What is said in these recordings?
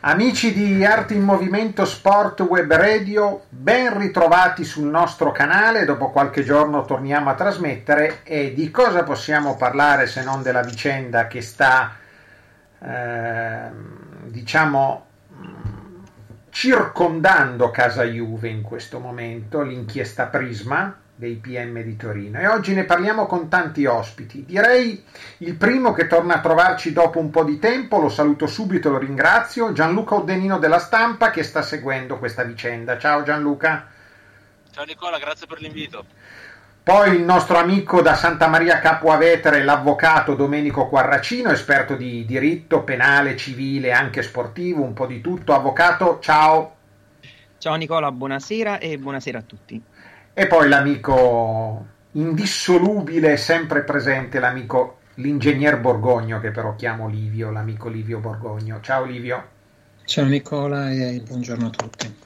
Amici di Arte in Movimento Sport Web Radio, ben ritrovati sul nostro canale. Dopo qualche giorno torniamo a trasmettere e di cosa possiamo parlare se non della vicenda che sta, eh, diciamo, circondando casa Juve in questo momento, l'inchiesta Prisma dei PM di Torino e oggi ne parliamo con tanti ospiti. Direi il primo che torna a trovarci dopo un po' di tempo, lo saluto subito, lo ringrazio, Gianluca Oddenino della Stampa che sta seguendo questa vicenda. Ciao Gianluca. Ciao Nicola, grazie per l'invito. Poi il nostro amico da Santa Maria Capua Vetere, l'avvocato Domenico Quarracino, esperto di diritto penale, civile, anche sportivo, un po' di tutto. Avvocato, ciao. Ciao Nicola, buonasera e buonasera a tutti. E poi l'amico indissolubile, sempre presente, l'amico l'ingegner Borgogno, che però chiamo Livio, l'amico Livio Borgogno. Ciao Livio. Ciao Nicola e buongiorno a tutti.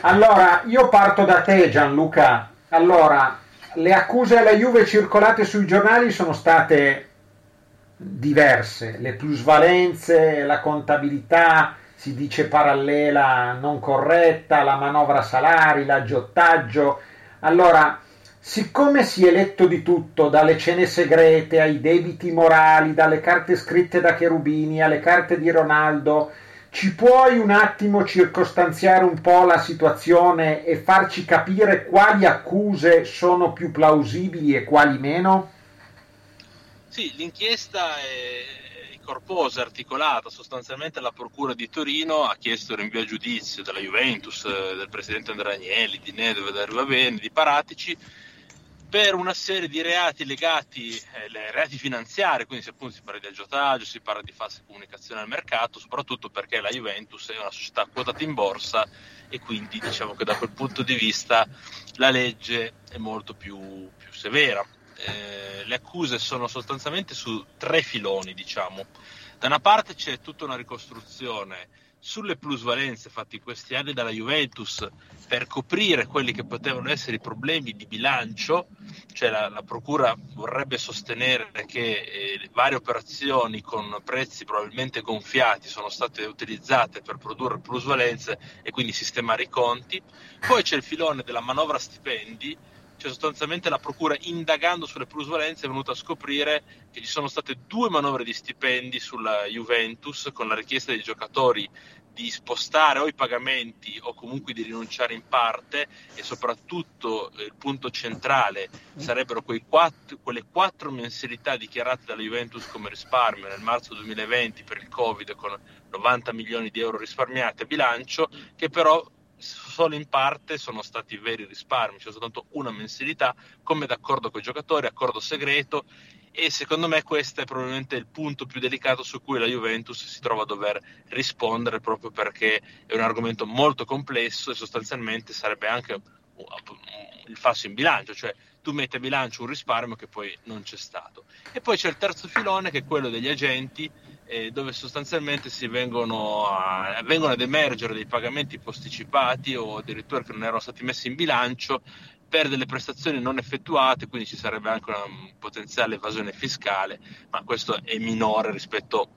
Allora, io parto da te Gianluca. Allora, le accuse alla Juve circolate sui giornali sono state diverse, le plusvalenze, la contabilità si dice parallela non corretta, la manovra salari, l'aggiottaggio. Allora, siccome si è letto di tutto, dalle cene segrete ai debiti morali, dalle carte scritte da Cherubini alle carte di Ronaldo, ci puoi un attimo circostanziare un po' la situazione e farci capire quali accuse sono più plausibili e quali meno? Sì, l'inchiesta è corposa, articolata, sostanzialmente la Procura di Torino ha chiesto il rinvio a giudizio della Juventus, del presidente Andrea Agnelli, di Nedved, di Arrivabene, di Paratici, per una serie di reati legati ai reati finanziari, quindi se appunto si parla di aggiotaggio, si parla di falsa comunicazione al mercato, soprattutto perché la Juventus è una società quotata in borsa e quindi diciamo che da quel punto di vista la legge è molto più, più severa. Eh, le accuse sono sostanzialmente su tre filoni, diciamo. Da una parte c'è tutta una ricostruzione sulle plusvalenze fatte in questi anni dalla Juventus per coprire quelli che potevano essere i problemi di bilancio, cioè la, la Procura vorrebbe sostenere che eh, varie operazioni con prezzi probabilmente gonfiati sono state utilizzate per produrre plusvalenze e quindi sistemare i conti. Poi c'è il filone della manovra stipendi, cioè sostanzialmente la procura indagando sulle plusvalenze è venuta a scoprire che ci sono state due manovre di stipendi sulla Juventus con la richiesta dei giocatori di spostare o i pagamenti o comunque di rinunciare in parte e soprattutto eh, il punto centrale sarebbero quattro, quelle quattro mensilità dichiarate dalla Juventus come risparmio nel marzo 2020 per il Covid con 90 milioni di euro risparmiati a bilancio che però solo in parte sono stati veri risparmi, c'è soltanto una mensilità, come d'accordo con i giocatori, accordo segreto e secondo me questo è probabilmente il punto più delicato su cui la Juventus si trova a dover rispondere proprio perché è un argomento molto complesso e sostanzialmente sarebbe anche il falso in bilancio, cioè tu metti a bilancio un risparmio che poi non c'è stato. E poi c'è il terzo filone che è quello degli agenti eh, dove sostanzialmente si vengono, a, vengono ad emergere dei pagamenti posticipati o addirittura che non erano stati messi in bilancio per delle prestazioni non effettuate, quindi ci sarebbe anche una potenziale evasione fiscale, ma questo è minore rispetto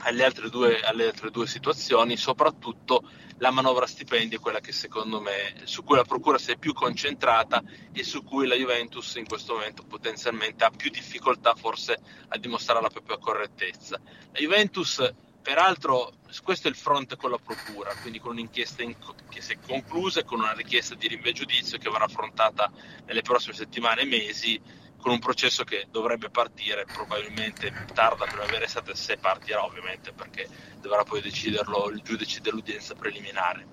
alle altre due, alle altre due situazioni, soprattutto la manovra stipendi è quella che secondo me su cui la procura si è più concentrata e su cui la Juventus in questo momento potenzialmente ha più difficoltà forse a dimostrare la propria correttezza. La Juventus peraltro questo è il fronte con la procura, quindi con un'inchiesta in, che si è conclusa e con una richiesta di rinvio giudizio che verrà affrontata nelle prossime settimane e mesi con un processo che dovrebbe partire probabilmente tarda primavera estate se partirà ovviamente perché dovrà poi deciderlo il giudice dell'udienza preliminare.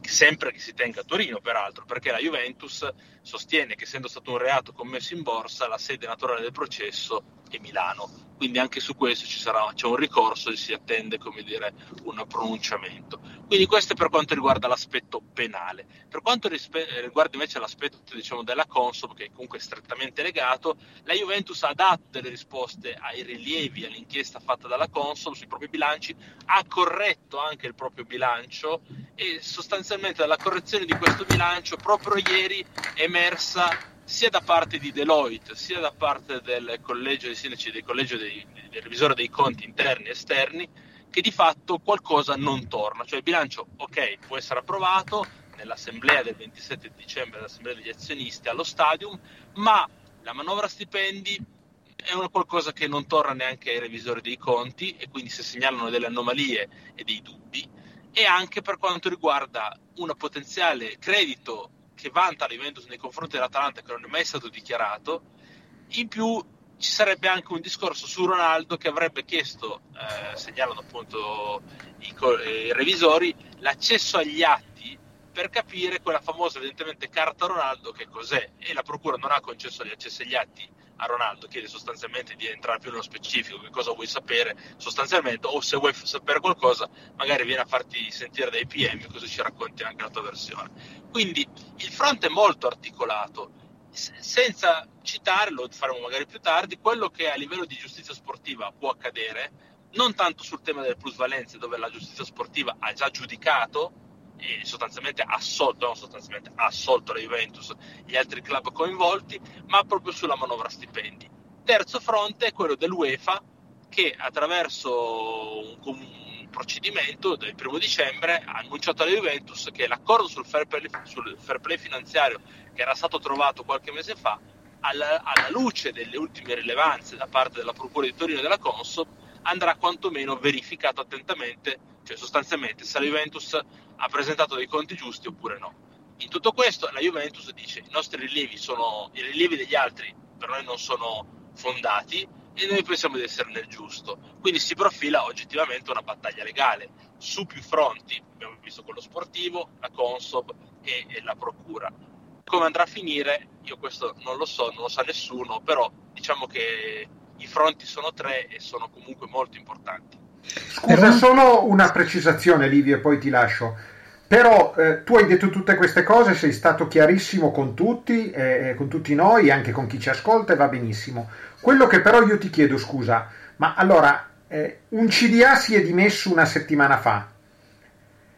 Sempre che si tenga a Torino peraltro perché la Juventus sostiene che essendo stato un reato commesso in borsa la sede naturale del processo è Milano quindi anche su questo sarà, c'è un ricorso e si attende dire, un pronunciamento. Quindi questo è per quanto riguarda l'aspetto penale. Per quanto rispe- riguarda invece l'aspetto diciamo, della Consob, che è comunque strettamente legato, la Juventus ha dato delle risposte ai rilievi, all'inchiesta fatta dalla Consob sui propri bilanci, ha corretto anche il proprio bilancio e sostanzialmente dalla correzione di questo bilancio proprio ieri è emersa sia da parte di Deloitte sia da parte del collegio dei sindaci del collegio dei, del revisore dei conti interni e esterni che di fatto qualcosa non torna, cioè il bilancio ok può essere approvato nell'assemblea del 27 dicembre dell'assemblea degli azionisti allo stadium, ma la manovra stipendi è una qualcosa che non torna neanche ai revisori dei conti e quindi si segnalano delle anomalie e dei dubbi. E anche per quanto riguarda un potenziale credito che vanta la Juventus nei confronti dell'Atalanta che non è mai stato dichiarato, in più ci sarebbe anche un discorso su Ronaldo che avrebbe chiesto, eh, segnalano appunto i, i, revisori, l'accesso agli atti per capire quella famosa evidentemente carta Ronaldo che cos'è. E la procura non ha concesso gli accessi agli atti a Ronaldo, chiede sostanzialmente di entrare più nello specifico, che cosa vuoi sapere. Sostanzialmente o se vuoi sapere qualcosa magari vieni a farti sentire dai PM così ci racconti anche la tua versione. Quindi il fronte è molto articolato, senza citare, lo faremo magari più tardi, quello che a livello di giustizia sportiva può accadere, non tanto sul tema delle plusvalenze, dove la giustizia sportiva ha già giudicato sostanzialmente assolto, non sostanzialmente assolto la Juventus gli altri club coinvolti, ma proprio sulla manovra stipendi. Terzo fronte è quello dell'UEFA che attraverso un, un procedimento del primo dicembre ha annunciato alla Juventus che l'accordo sul fair play, sul fair play finanziario che era stato trovato qualche mese fa, alla, alla, luce delle ultime rilevanze da parte della Procura di Torino e della Consob, andrà quantomeno verificato attentamente, cioè sostanzialmente se la Juventus ha presentato dei conti giusti oppure no. In tutto questo la Juventus dice i nostri rilievi sono, i rilievi degli altri per noi non sono fondati e noi pensiamo di essere nel giusto. Quindi si profila oggettivamente una battaglia legale su più fronti, abbiamo visto quello sportivo, la Consob e, e la Procura. Come andrà a finire, io questo non lo so, non lo sa nessuno, però diciamo che i fronti sono tre e sono comunque molto importanti. Scusa, solo una precisazione, Livio, e poi ti lascio. Però eh, tu hai detto tutte queste cose, sei stato chiarissimo con tutti, eh, eh, con tutti noi, anche con chi ci ascolta, e va benissimo. Quello che però io ti chiedo, scusa, ma allora eh, un CDA si è dimesso una settimana fa.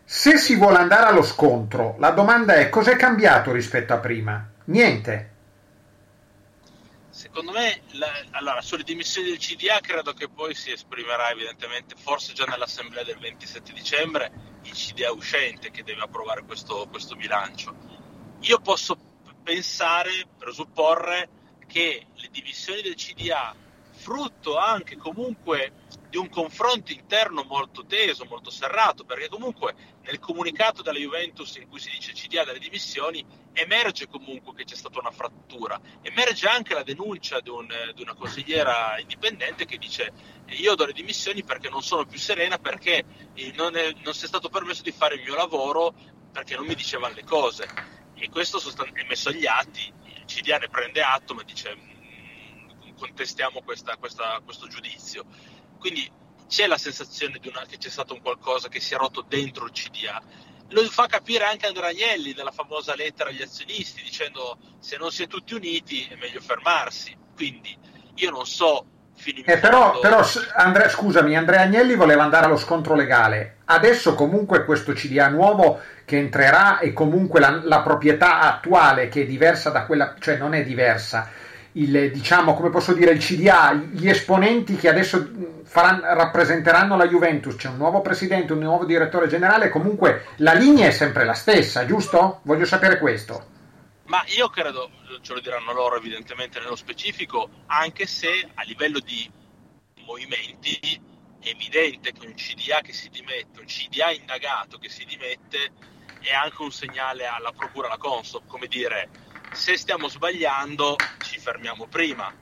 Se si vuole andare allo scontro, la domanda è cos'è cambiato rispetto a prima? Niente. Secondo me, la, allora, sulle dimissioni del CDA credo che poi si esprimerà evidentemente, forse già nell'assemblea del 27 dicembre, il CDA uscente che deve approvare questo, questo bilancio. Io posso pensare, presupporre, che le dimissioni del CDA, frutto anche comunque di un confronto interno molto teso, molto serrato, perché comunque nel comunicato della Juventus in cui si dice CDA delle dimissioni emerge comunque che c'è stata una frattura, emerge anche la denuncia di, un, di una consigliera indipendente che dice io do le dimissioni perché non sono più serena, perché non, è, non si è stato permesso di fare il mio lavoro, perché non mi dicevano le cose. E questo è messo agli atti, il CDA ne prende atto, ma dice mm, contestiamo questa, questa, questo giudizio quindi c'è la sensazione una, che c'è stato un qualcosa che si è rotto dentro il CDA. Lo fa capire anche Andrea Agnelli nella famosa lettera agli azionisti dicendo se non si è tutti uniti è meglio fermarsi. Quindi io non so eh, però, però Andrea, scusami, Andrea Agnelli voleva andare allo scontro legale. Adesso comunque questo CDA nuovo che entrerà e comunque la, la proprietà attuale che è diversa da quella, cioè non è diversa, il, diciamo, come posso dire, il CDA, gli esponenti che adesso faranno, rappresenteranno la Juventus, c'è un nuovo presidente, un nuovo direttore generale, comunque la linea è sempre la stessa, giusto? Voglio sapere questo. Ma io credo, ce lo diranno loro evidentemente nello specifico, anche se a livello di movimenti è evidente che un CDA che si dimette, un CDA indagato che si dimette, è anche un segnale alla procura, alla Consob, come dire se stiamo sbagliando ci fermiamo prima,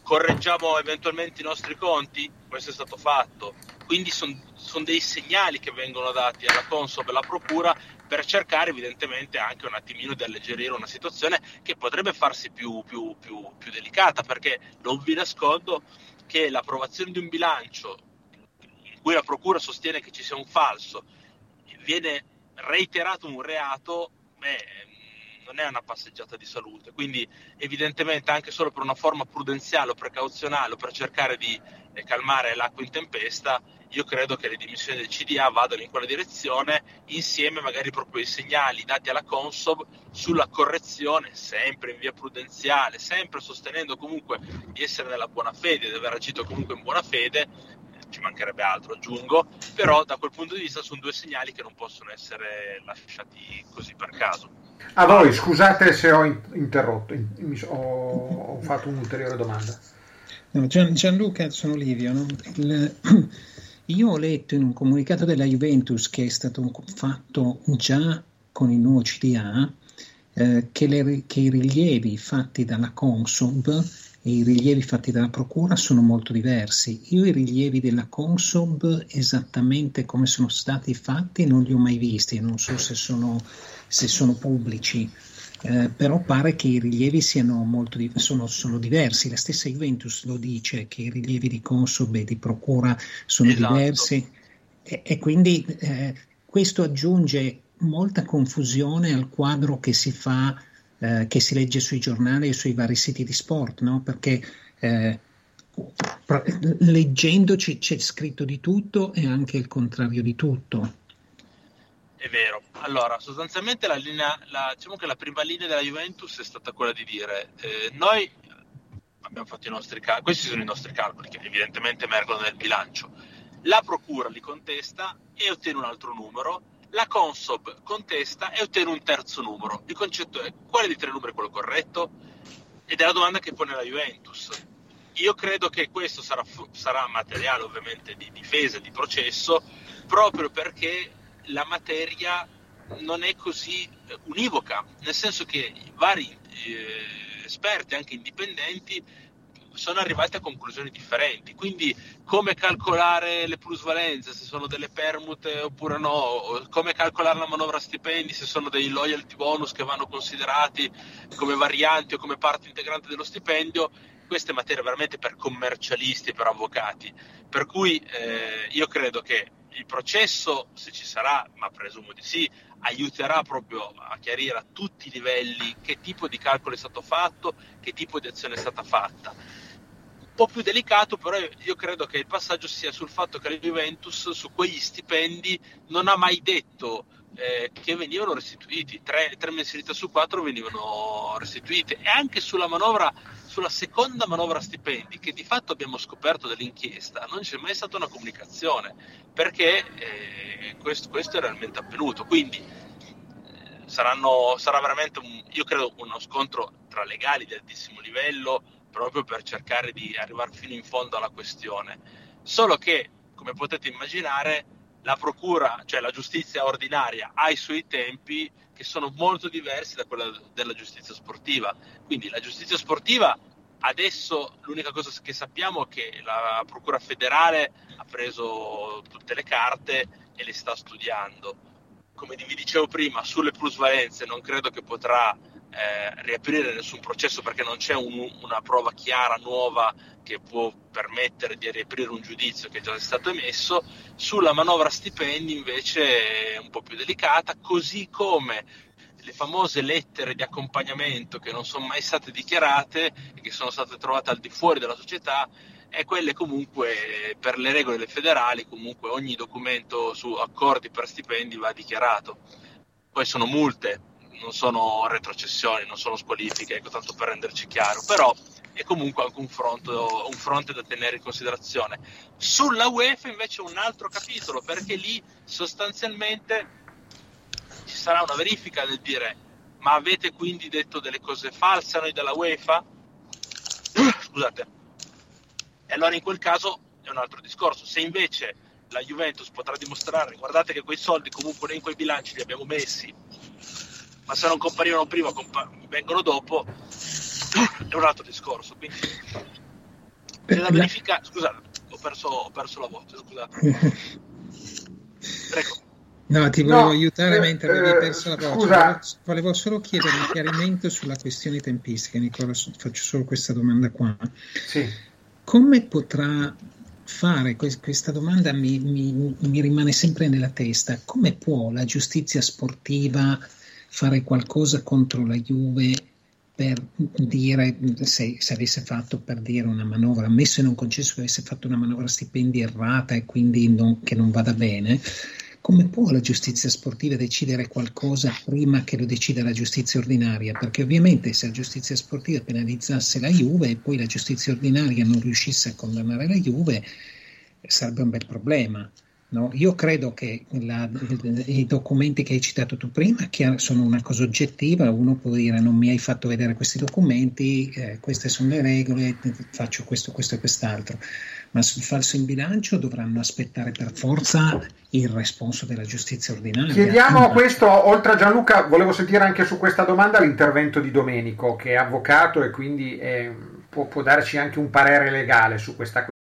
correggiamo eventualmente i nostri conti, questo è stato fatto, quindi sono son dei segnali che vengono dati alla Consob e alla Procura per cercare evidentemente anche un attimino di alleggerire una situazione che potrebbe farsi più, più, più, più delicata, perché non vi nascondo che l'approvazione di un bilancio in cui la procura sostiene che ci sia un falso viene reiterato un reato, beh, non è una passeggiata di salute. Quindi, evidentemente, anche solo per una forma prudenziale o precauzionale o per cercare di eh, calmare l'acqua in tempesta, io credo che le dimissioni del CDA vadano in quella direzione, insieme magari proprio ai segnali dati alla Consob sulla correzione, sempre in via prudenziale, sempre sostenendo comunque di essere nella buona fede, di aver agito comunque in buona fede, ci mancherebbe altro, aggiungo, però da quel punto di vista sono due segnali che non possono essere lasciati così per caso. A voi, scusate se ho interrotto, ho, fatto un'ulteriore domanda. No, Gian, Gianluca, sono Livio. No? Il, io ho letto in un comunicato della Juventus che è stato fatto già con il nuovo CDA eh, che, le, che i rilievi fatti dalla Consob i rilievi fatti dalla Procura sono molto diversi. Io i rilievi della Consob esattamente come sono stati fatti non li ho mai visti, non so se sono, se sono pubblici. Eh, però pare che i rilievi siano molto di- sono, sono, diversi. La stessa Juventus lo dice che i rilievi di Consob e di Procura sono esatto. diversi e, e quindi eh, questo aggiunge molta confusione al quadro che si fa eh, che si legge sui giornali e sui vari siti di sport, no? perché eh, leggendoci c'è scritto di tutto e anche il contrario di tutto. È vero. Allora, sostanzialmente la linea, la, diciamo che la prima linea della Juventus è stata quella di dire eh, noi abbiamo fatto i nostri calcoli, questi sono i nostri calcoli che evidentemente emergono nel bilancio. La procura li contesta e ottiene un altro numero la Consob contesta e ottiene un terzo numero. Il concetto è quale dei tre numeri è quello corretto? Ed è la domanda che pone la Juventus. Io credo che questo sarà, sarà materiale ovviamente di difesa, di processo, proprio perché la materia non è così eh, univoca, nel senso che vari eh, esperti, anche indipendenti, sono arrivati a conclusioni differenti. Quindi, come calcolare le plusvalenze, se sono delle permute oppure no, come calcolare la manovra stipendi, se sono dei loyalty bonus che vanno considerati come varianti o come parte integrante dello stipendio, questa è materia veramente per commercialisti per avvocati. Per cui eh, io credo che il processo, se ci sarà, ma presumo di sì, aiuterà proprio a chiarire a tutti i livelli che tipo di calcolo è stato fatto, che tipo di azione è stata fatta. Po' più delicato, però io credo che il passaggio sia sul fatto che la Juventus su quegli stipendi non ha mai detto eh, che venivano restituiti, tre, tre mensilità su quattro venivano restituite. E anche sulla manovra, sulla seconda manovra stipendi che di fatto abbiamo scoperto dall'inchiesta non c'è mai stata una comunicazione perché eh, questo, questo, è realmente avvenuto, quindi eh, saranno, sarà veramente un, io credo uno scontro tra legali di altissimo livello proprio per cercare di arrivare fino in fondo alla questione. Solo che, come potete immaginare, la procura, cioè la giustizia ordinaria, ha i suoi tempi che sono molto diversi da quella della giustizia sportiva. Quindi la giustizia sportiva adesso l'unica cosa che sappiamo è che la procura federale ha preso tutte le carte e le sta studiando. Come vi dicevo prima, sulle plusvalenze non credo che potrà eh, riaprire nessun processo perché non c'è un, una prova chiara, nuova, che può permettere di riaprire un giudizio che già è stato emesso. Sulla manovra stipendi invece è un po' più delicata, così come le famose lettere di accompagnamento che non sono mai state dichiarate e che sono state trovate al di fuori della società e quelle comunque per le regole federali comunque ogni documento su accordi per stipendi va dichiarato poi sono multe non sono retrocessioni, non sono squalifiche, ecco, tanto per renderci chiaro, però è comunque anche un, fronto, un fronte da tenere in considerazione. Sulla UEFA invece un altro capitolo, perché lì sostanzialmente ci sarà una verifica del dire ma avete quindi detto delle cose false noi della UEFA? Scusate. E allora in quel caso è un altro discorso. Se invece la Juventus potrà dimostrare, guardate che quei soldi comunque noi in quei bilanci li abbiamo messi ma se non comparivano prima, compa- vengono dopo, è un altro discorso. Quindi bisogna verificare. Scusate, ho perso, ho perso la voce, scusate. Prego. No, ti volevo no, aiutare eh, mentre avevi eh, perso la voce. Volevo, volevo, solo chiedere un chiarimento sulla questione tempistica, Nicola. Faccio solo questa domanda qua. Sì. come potrà fare questa domanda mi, mi, mi, rimane sempre nella testa. Come può la giustizia sportiva fare qualcosa contro la Juve per dire, se, se avesse fatto per dire una manovra, ammesso e non concesso che avesse fatto una manovra stipendi errata e quindi non, che non vada bene, come può la giustizia sportiva decidere qualcosa prima che lo decida la giustizia ordinaria? Perché ovviamente se la giustizia sportiva penalizzasse la Juve e poi la giustizia ordinaria non riuscisse a condannare la Juve, sarebbe un bel problema. No? Io credo che la, i documenti che hai citato tu prima sono una cosa oggettiva, uno può dire non mi hai fatto vedere questi documenti, eh, queste sono le regole, faccio questo, questo e quest'altro ma sul falso in bilancio dovranno aspettare per forza il responso della giustizia ordinaria. Chiediamo questo, oltre a Gianluca, volevo sentire anche su questa domanda l'intervento di Domenico, che è avvocato e quindi eh, può, può darci anche un parere legale su questa cosa.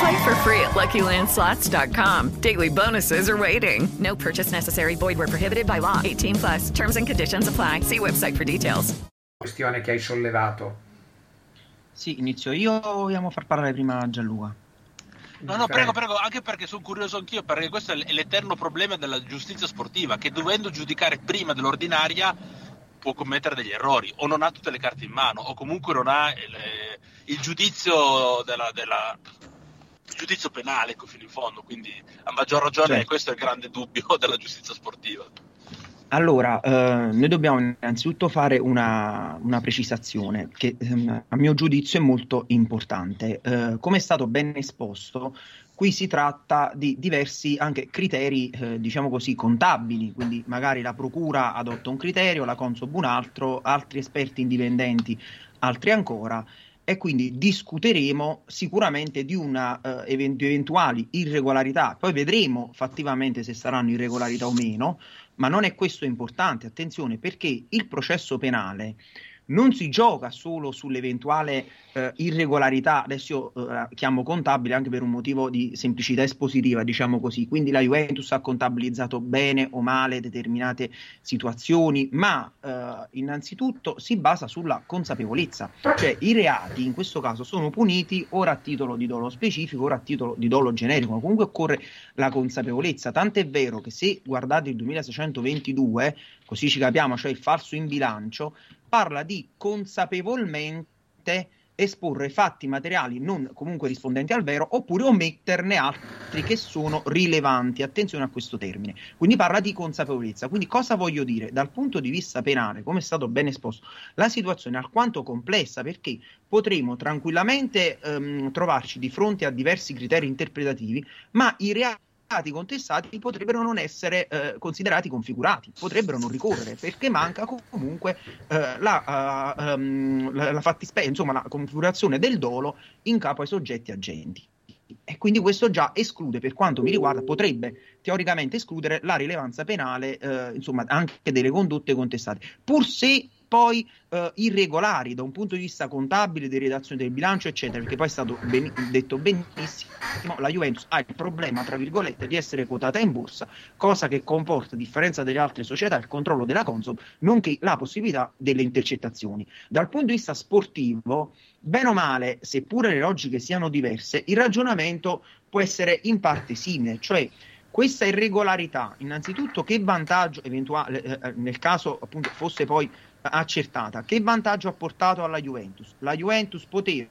Play for free at LuckyLandSlots.com. Daily bonuses are waiting. No purchase necessary. Void where prohibited by law. 18 plus. Terms and conditions apply. See website for details. Questione che hai sollevato. Sì, inizio io o vogliamo far parlare prima Gianluca? No, no, prego, prego, anche perché sono curioso anch'io, perché questo è l'eterno problema della giustizia sportiva, che dovendo giudicare prima dell'ordinaria può commettere degli errori, o non ha tutte le carte in mano, o comunque non ha il, il giudizio della, della giudizio penale ecco, fino in fondo, quindi a maggior ragione certo. questo è il grande dubbio della giustizia sportiva. Allora, eh, noi dobbiamo innanzitutto fare una, una precisazione che ehm, a mio giudizio è molto importante. Eh, come è stato ben esposto, qui si tratta di diversi anche criteri, eh, diciamo così, contabili, quindi magari la procura adotta un criterio, la Consob un altro, altri esperti indipendenti altri ancora e quindi discuteremo sicuramente di una uh, event- eventuali irregolarità, poi vedremo fattivamente se saranno irregolarità o meno, ma non è questo importante, attenzione, perché il processo penale non si gioca solo sull'eventuale eh, irregolarità, adesso io eh, chiamo contabile anche per un motivo di semplicità espositiva, diciamo così, quindi la Juventus ha contabilizzato bene o male determinate situazioni, ma eh, innanzitutto si basa sulla consapevolezza, cioè i reati in questo caso sono puniti ora a titolo di dolo specifico, ora a titolo di dolo generico, comunque occorre la consapevolezza, tant'è vero che se guardate il 2622, così ci capiamo, cioè il falso in bilancio, parla di consapevolmente esporre fatti materiali non comunque rispondenti al vero oppure ometterne altri che sono rilevanti. Attenzione a questo termine. Quindi parla di consapevolezza. Quindi cosa voglio dire? Dal punto di vista penale, come è stato ben esposto, la situazione è alquanto complessa perché potremo tranquillamente ehm, trovarci di fronte a diversi criteri interpretativi, ma i reati reati contestati potrebbero non essere eh, considerati configurati, potrebbero non ricorrere perché manca comunque eh, la, uh, um, la, la fattispecie, insomma la configurazione del dolo in capo ai soggetti agenti. E quindi questo già esclude, per quanto mi riguarda, potrebbe teoricamente escludere la rilevanza penale, eh, insomma, anche delle condotte contestate, pur se poi eh, irregolari da un punto di vista contabile, di redazione del bilancio, eccetera, perché poi è stato ben, detto benissimo, la Juventus ha il problema, tra virgolette, di essere quotata in borsa, cosa che comporta, a differenza delle altre società, il controllo della Consob, nonché la possibilità delle intercettazioni. Dal punto di vista sportivo, bene o male, seppure le logiche siano diverse, il ragionamento può essere in parte simile, cioè questa irregolarità, innanzitutto, che vantaggio eventuale, eh, eh nel caso appunto fosse poi accertata. Che vantaggio ha portato alla Juventus? La Juventus poteva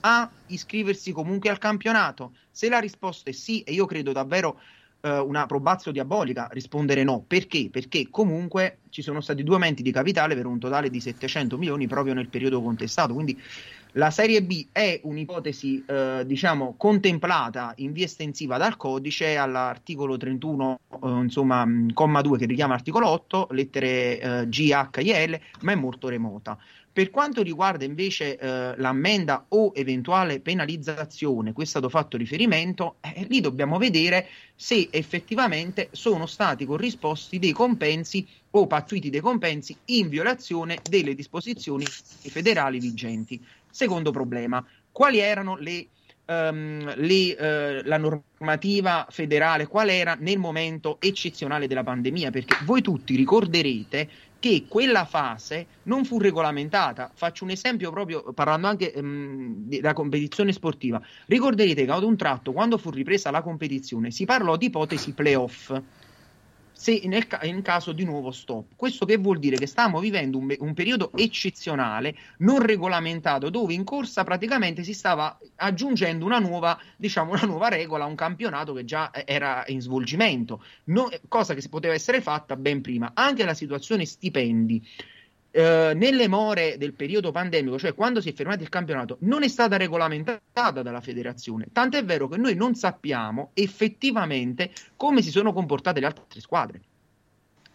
A iscriversi comunque al campionato. Se la risposta è sì, e io credo davvero eh, una probazio diabolica rispondere no. Perché? Perché comunque ci sono stati due aumenti di capitale per un totale di 700 milioni proprio nel periodo contestato. Quindi la Serie B è un'ipotesi, eh, diciamo, contemplata in via estensiva dal codice all'articolo 31, eh, insomma, comma 2 che richiama l'articolo 8, lettere eh, G, H, I, L, ma è molto remota. Per quanto riguarda invece eh, l'ammenda o eventuale penalizzazione, cui è stato fatto riferimento, eh, lì dobbiamo vedere se effettivamente sono stati corrisposti dei compensi o pattuiti dei compensi in violazione delle disposizioni federali vigenti. Secondo problema, quali erano le Um, le, uh, la normativa federale qual era nel momento eccezionale della pandemia, perché voi tutti ricorderete che quella fase non fu regolamentata. Faccio un esempio proprio parlando anche um, della competizione sportiva. Ricorderete che ad un tratto, quando fu ripresa la competizione, si parlò di ipotesi playoff se nel, in caso di nuovo stop. Questo che vuol dire che stiamo vivendo un, un, periodo eccezionale, non regolamentato, dove in corsa praticamente si stava aggiungendo una nuova, diciamo, una nuova regola, un campionato che già era in svolgimento, no, cosa che si poteva essere fatta ben prima. Anche la situazione stipendi eh, nelle more del periodo pandemico, cioè quando si è fermato il campionato, non è stata regolamentata dalla federazione. Tant'è vero che noi non sappiamo effettivamente come si sono comportate le altre squadre.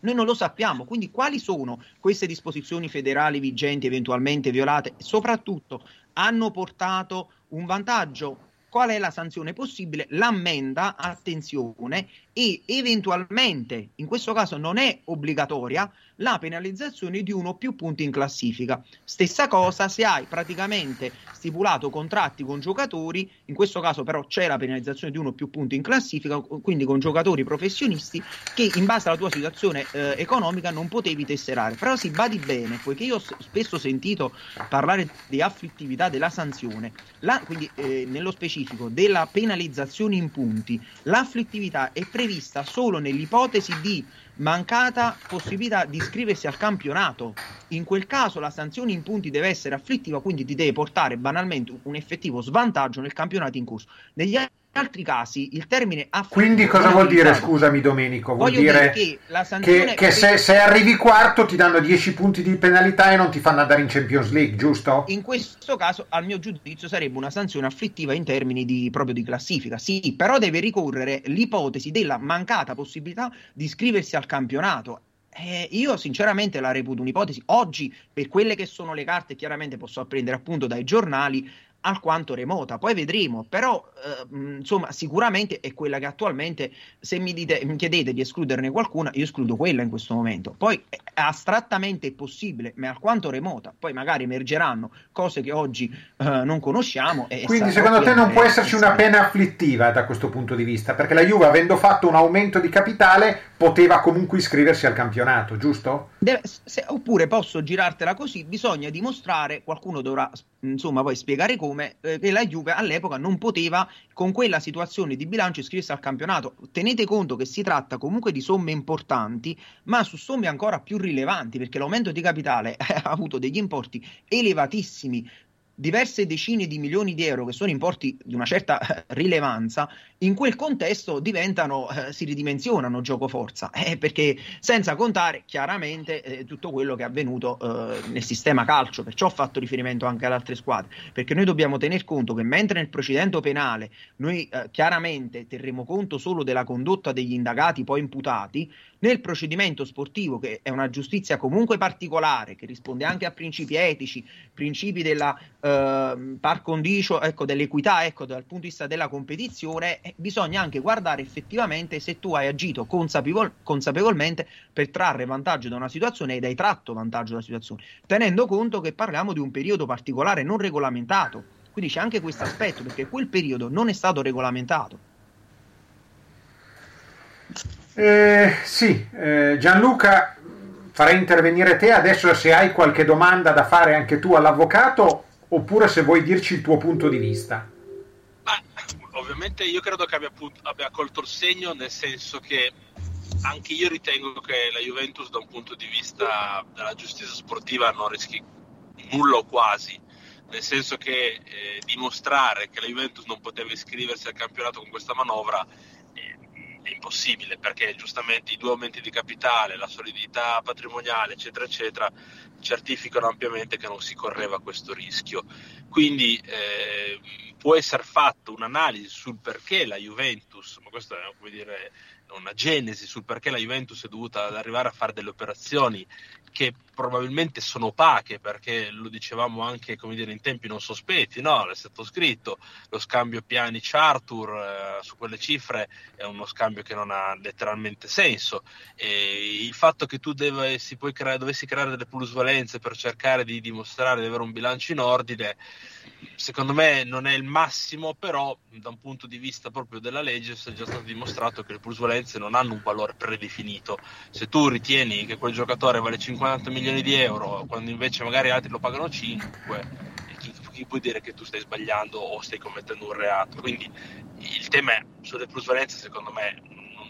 Noi non lo sappiamo, quindi quali sono queste disposizioni federali vigenti eventualmente violate? Soprattutto hanno portato un vantaggio qual è la sanzione possibile? L'ammenda, attenzione, e eventualmente, in questo caso non è obbligatoria, la penalizzazione di uno o più punti in classifica. Stessa cosa se hai praticamente stipulato contratti con giocatori, in questo caso però c'è la penalizzazione di uno o più punti in classifica, quindi con giocatori professionisti che in base alla tua situazione eh, economica non potevi tesserare. Però si badi bene, poiché io ho spesso sentito parlare di afflittività della sanzione, la, quindi eh, nello specifico della penalizzazione in punti, l'afflittività è prevista solo nell'ipotesi di mancata possibilità di iscriversi al campionato. In quel caso la sanzione in punti deve essere afflittiva, quindi ti deve portare banalmente un effettivo svantaggio nel campionato in corso. Negli altri casi il termine afflittivo quindi cosa vuol dire scusami Domenico vuol dire, dire, che, che, che se, se, arrivi quarto ti danno 10 punti di penalità e non ti fanno andare in Champions League giusto? in questo caso al mio giudizio sarebbe una sanzione afflittiva in termini di, proprio di classifica sì però deve ricorrere l'ipotesi della mancata possibilità di iscriversi al campionato eh, io sinceramente la reputo un'ipotesi. Oggi, per quelle che sono le carte, chiaramente posso apprendere appunto dai giornali, alquanto remota. Poi vedremo, però eh, insomma, sicuramente è quella che attualmente, se mi, dite, mi chiedete di escluderne qualcuna, io escludo quella in questo momento. Poi eh, astrattamente è possibile, ma alquanto remota. Poi magari emergeranno cose che oggi eh, non conosciamo. Quindi secondo te non può esserci una pena afflittiva da questo punto di vista? Perché la Juve, avendo fatto un aumento di capitale, poteva comunque iscriversi al campionato, giusto? Deve, se, oppure posso girartela così, bisogna dimostrare, qualcuno dovrà insomma poi spiegare come, eh, che la Juve all'epoca non poteva con quella situazione di bilancio iscriversi al campionato. Tenete conto che si tratta comunque di somme importanti, ma su somme ancora più rilevanti, perché l'aumento di capitale ha avuto degli importi elevatissimi diverse decine di milioni di euro, che sono importi di una certa eh, rilevanza, in quel contesto diventano, eh, si ridimensionano gioco forza, eh, perché senza contare chiaramente eh, tutto quello che è avvenuto eh, nel sistema calcio, perciò ho fatto riferimento anche ad altre squadre, perché noi dobbiamo tener conto che mentre nel procedimento penale noi eh, chiaramente terremo conto solo della condotta degli indagati poi imputati, nel procedimento sportivo, che è una giustizia comunque particolare, che risponde anche a principi etici, principi della eh, par condicio, ecco, dell'equità, ecco, dal punto di vista della competizione, eh, bisogna anche guardare effettivamente se tu hai agito consapevol- consapevolmente per trarre vantaggio da una situazione ed hai tratto vantaggio dalla situazione, tenendo conto che parliamo di un periodo particolare non regolamentato. Quindi c'è anche questo aspetto, perché quel periodo non è stato regolamentato. Eh, sì, eh, Gianluca, farei intervenire te adesso se hai qualche domanda da fare anche tu all'avvocato oppure se vuoi dirci il tuo punto di vista. Ma, ovviamente io credo che abbia, abbia colto il segno nel senso che anche io ritengo che la Juventus da un punto di vista della giustizia sportiva non rischi nulla o quasi, nel senso che eh, dimostrare che la Juventus non poteva iscriversi al campionato con questa manovra è impossibile perché giustamente i due aumenti di capitale, la solidità patrimoniale, eccetera, eccetera, certificano ampiamente che non si correva questo rischio. Quindi eh, può essere fatta un'analisi sul perché la Juventus, ma questo è come dire una genesi sul perché la Juventus è dovuta arrivare a fare delle operazioni che probabilmente sono opache perché lo dicevamo anche come dire, in tempi non sospetti, no? è stato scritto lo scambio piani Chartur eh, su quelle cifre è uno scambio che non ha letteralmente senso e il fatto che tu dovessi, creare, dovessi creare delle plusvalenze per cercare di dimostrare di avere un bilancio in ordine secondo me non è il massimo, però da un punto di vista proprio della legge è già stato dimostrato che le plusvalenze non hanno un valore predefinito. Se tu ritieni che quel giocatore vale 50 milioni di euro, quando invece magari altri lo pagano 5, chi, chi può dire che tu stai sbagliando o stai commettendo un reato? Quindi il tema è, sulle plusvalenze secondo me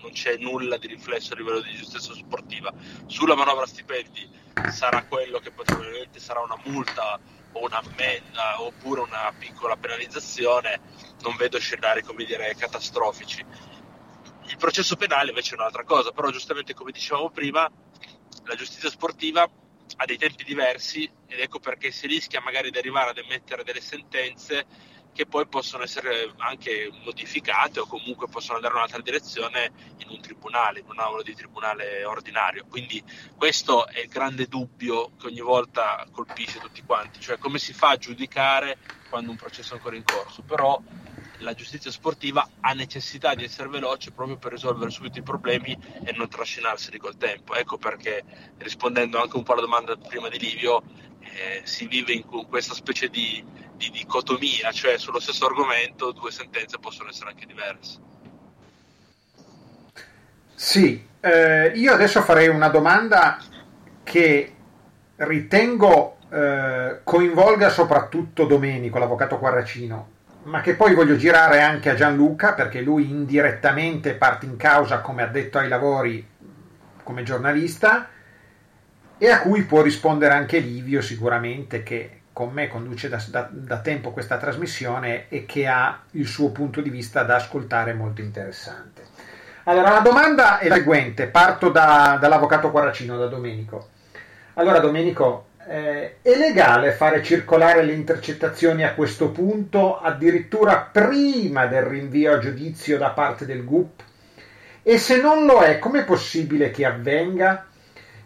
non c'è nulla di riflesso a livello di giustizia sportiva. Sulla manovra stipendi sarà quello che probabilmente sarà una multa o una ammenda oppure una piccola penalizzazione, non vedo scenari come dire catastrofici. Il processo penale invece è un'altra cosa, però giustamente come dicevamo prima, la giustizia sportiva ha dei tempi diversi ed ecco perché si rischia magari di arrivare ad emettere delle sentenze che poi possono essere anche modificate o comunque possono andare in un'altra direzione in un tribunale, in un aula di tribunale ordinario. Quindi questo è il grande dubbio che ogni volta colpisce tutti quanti, cioè come si fa a giudicare quando un processo è ancora in corso. Però la giustizia sportiva ha necessità di essere veloce proprio per risolvere subito i problemi e non trascinarseli col tempo. Ecco perché, rispondendo anche un po' alla domanda prima di Livio, eh, si vive in questa specie di, di dicotomia, cioè sullo stesso argomento due sentenze possono essere anche diverse. Sì, eh, io adesso farei una domanda che ritengo eh, coinvolga soprattutto Domenico, l'avvocato Quarracino, ma che poi voglio girare anche a Gianluca perché lui indirettamente parte in causa come addetto ai lavori come giornalista e a cui può rispondere anche Livio sicuramente che con me conduce da, da, da, tempo questa trasmissione e che ha il suo punto di vista da ascoltare molto interessante. Allora, la domanda è la seguente, parto da, dall'avvocato Quaracino, da Domenico. Allora, Domenico, eh, è legale fare circolare le intercettazioni a questo punto, addirittura prima del rinvio a giudizio da parte del GUP? E se non lo è, com'è possibile che avvenga?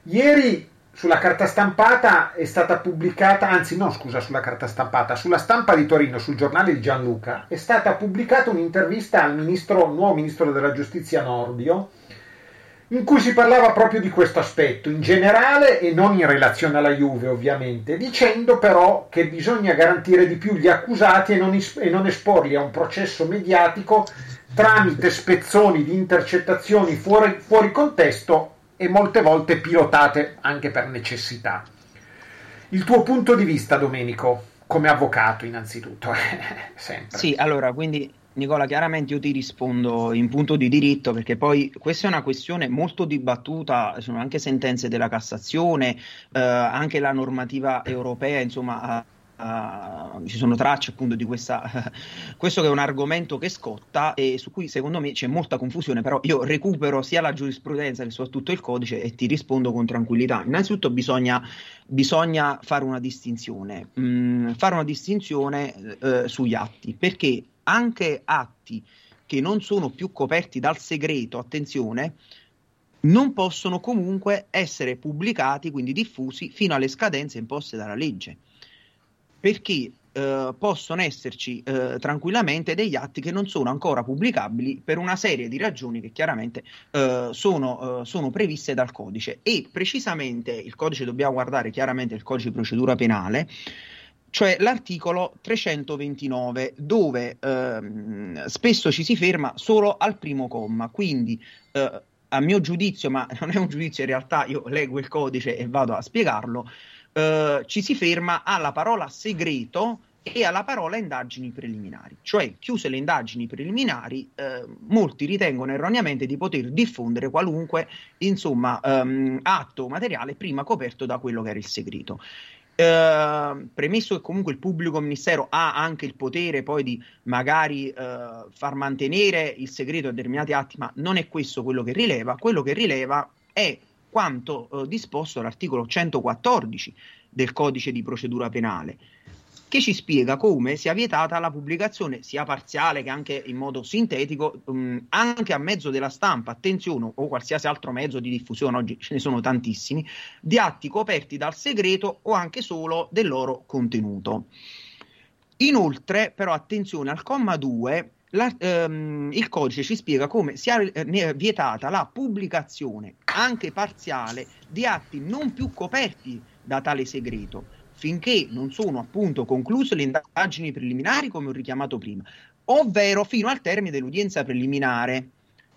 Ieri sulla carta stampata è stata pubblicata, anzi no scusa sulla carta stampata, sulla stampa di Torino, sul giornale di Gianluca, è stata pubblicata un'intervista al ministro, nuovo ministro della giustizia Nordio, in cui si parlava proprio di questo aspetto, in generale e non in relazione alla Juve ovviamente, dicendo però che bisogna garantire di più gli accusati e non, is- e non esporli a un processo mediatico tramite spezzoni di intercettazioni fuori, fuori contesto e molte volte pilotate anche per necessità. Il tuo punto di vista, Domenico, come avvocato innanzitutto, sempre. Sì, allora, quindi Nicola, chiaramente io ti rispondo in punto di diritto perché poi questa è una questione molto dibattuta, sono anche sentenze della Cassazione, eh, anche la normativa europea, insomma, Uh, ci sono tracce appunto di questa, uh, questo che è un argomento che scotta e su cui secondo me c'è molta confusione, però io recupero sia la giurisprudenza che soprattutto il codice e ti rispondo con tranquillità. Innanzitutto bisogna, bisogna fare una distinzione, mm, fare una distinzione uh, sugli atti, perché anche atti che non sono più coperti dal segreto, attenzione, non possono comunque essere pubblicati, quindi diffusi, fino alle scadenze imposte dalla legge. Perché eh, possono esserci eh, tranquillamente degli atti che non sono ancora pubblicabili per una serie di ragioni che chiaramente eh, sono, eh, sono, previste dal codice. E precisamente il codice dobbiamo guardare chiaramente il codice di procedura penale cioè l'articolo 329 dove ehm, spesso ci si ferma solo al primo comma quindi eh, a mio giudizio ma non è un giudizio in realtà io leggo il codice e vado a spiegarlo eh, ci si ferma alla parola segreto e alla parola indagini preliminari, cioè chiuse le indagini preliminari, eh, molti ritengono erroneamente di poter diffondere qualunque insomma, um, atto materiale prima coperto da quello che era il segreto. Uh, premesso che comunque il pubblico ministero ha anche il potere poi di magari uh, far mantenere il segreto a determinati atti, ma non è questo quello che rileva, quello che rileva è quanto uh, disposto all'articolo 114 del codice di procedura penale, che ci spiega come sia vietata la pubblicazione sia parziale che anche in modo sintetico, um, anche a mezzo della stampa, attenzione, o qualsiasi altro mezzo di diffusione, oggi ce ne sono tantissimi, di atti coperti dal segreto o anche solo del loro contenuto. Inoltre, però, attenzione al comma 2 la, ehm, il codice ci spiega come sia eh, vietata la pubblicazione anche parziale di atti non più coperti da tale segreto, finché non sono appunto concluse le indagini preliminari, come ho richiamato prima, ovvero fino al termine dell'udienza preliminare.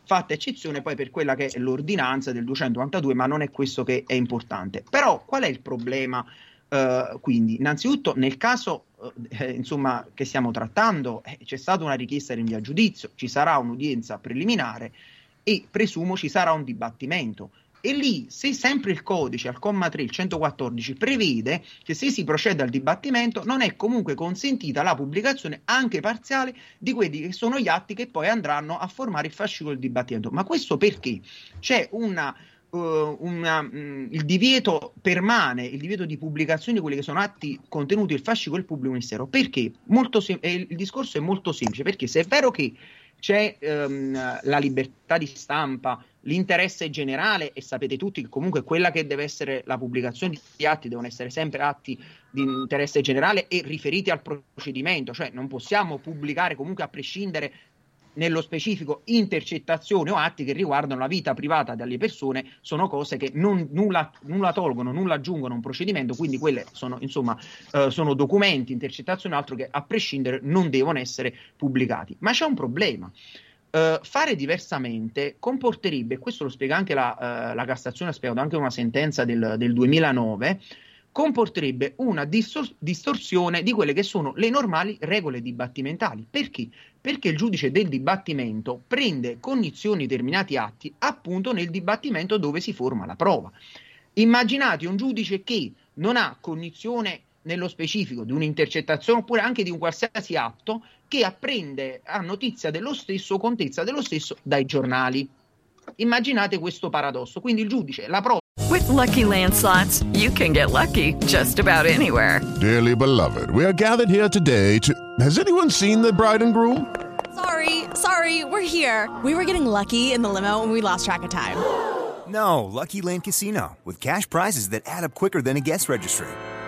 Fatta eccezione poi per quella che è l'ordinanza del 292, ma non è questo che è importante. Però qual è il problema? Uh, quindi, innanzitutto, nel caso uh, insomma, che stiamo trattando, eh, c'è stata una richiesta di rinvio a giudizio, ci sarà un'udienza preliminare e presumo ci sarà un dibattimento. E lì, se sempre il codice al comma 3, il 114, prevede che se si procede al dibattimento non è comunque consentita la pubblicazione anche parziale di quelli che sono gli atti che poi andranno a formare il fascicolo del dibattimento. Ma questo perché? C'è una Uh, una, um, il divieto permane, il divieto di pubblicazione di quelli che sono atti contenuti nel fascicolo del pubblico ministero. Perché? Sem- il discorso è molto semplice, perché se è vero che c'è um, la libertà di stampa, l'interesse generale e sapete tutti che comunque quella che deve essere la pubblicazione di atti devono essere sempre atti di interesse generale e riferiti al procedimento, cioè non possiamo pubblicare comunque a prescindere nello specifico intercettazioni o atti che riguardano la vita privata delle persone sono cose che non, nulla, nulla, tolgono, nulla aggiungono a un procedimento, quindi quelle sono, insomma, eh, sono documenti, intercettazioni, altro che a prescindere non devono essere pubblicati. Ma c'è un problema. Uh, fare diversamente comporterebbe, questo lo spiega anche la, uh, la Cassazione, ha spiegato anche una sentenza del, del 2009, comporterebbe una distor- distorsione di quelle che sono le normali regole dibattimentali. Perché? Perché il giudice del dibattimento prende cognizione di determinati atti appunto nel dibattimento dove si forma la prova. Immaginate un giudice che non ha cognizione nello specifico di un'intercettazione oppure anche di un qualsiasi atto che apprende a notizia dello stesso o contezza dello stesso dai giornali. Immaginate questo paradosso. Quindi il giudice la prova. With lucky landslots, you can get lucky just about anywhere. Dearly beloved, we are gathered here today to. Has anyone seen the bride and groom? Sorry, sorry, we're here. We were getting lucky in the limo and we lost track of time. No, Lucky Land Casino, with cash prizes that add up quicker than a guest registry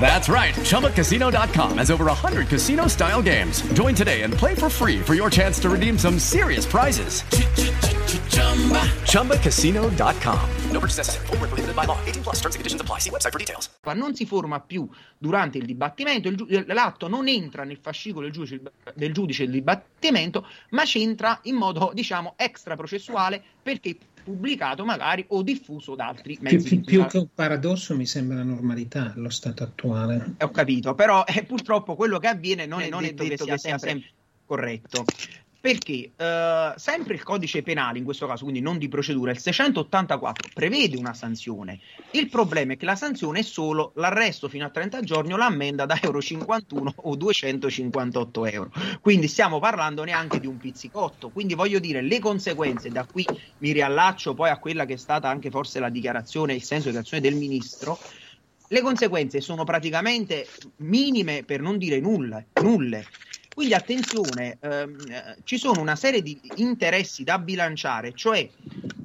That's right. ChumbaCasino.com has over 100 casino style games. Join today and play for free for your chance to redeem some serious prizes. ChumbaCasino.com. No purchase necessary. Full prohibited by law. 18 plus terms and conditions apply. See website for details. Non si forma più durante il dibattimento. Il, l'atto non entra nel fascicolo del giudice, del giudice del dibattimento, ma c'entra in modo, diciamo, extra processuale perché pubblicato magari o diffuso da altri mezzi. Più, più che un paradosso mi sembra la normalità allo stato attuale. Ho capito, però eh, purtroppo quello che avviene non è, non è detto che, sia, che sia sempre corretto. Perché eh, sempre il codice penale, in questo caso, quindi non di procedura, il 684 prevede una sanzione. Il problema è che la sanzione è solo l'arresto fino a 30 giorni o l'ammenda da euro 51 o 258 euro. Quindi stiamo parlando neanche di un pizzicotto. Quindi voglio dire, le conseguenze, da qui mi riallaccio poi a quella che è stata anche forse la dichiarazione, il senso di azione del ministro, le conseguenze sono praticamente minime per non dire nulla, nulle. Quindi attenzione, ehm, ci sono una serie di interessi da bilanciare, cioè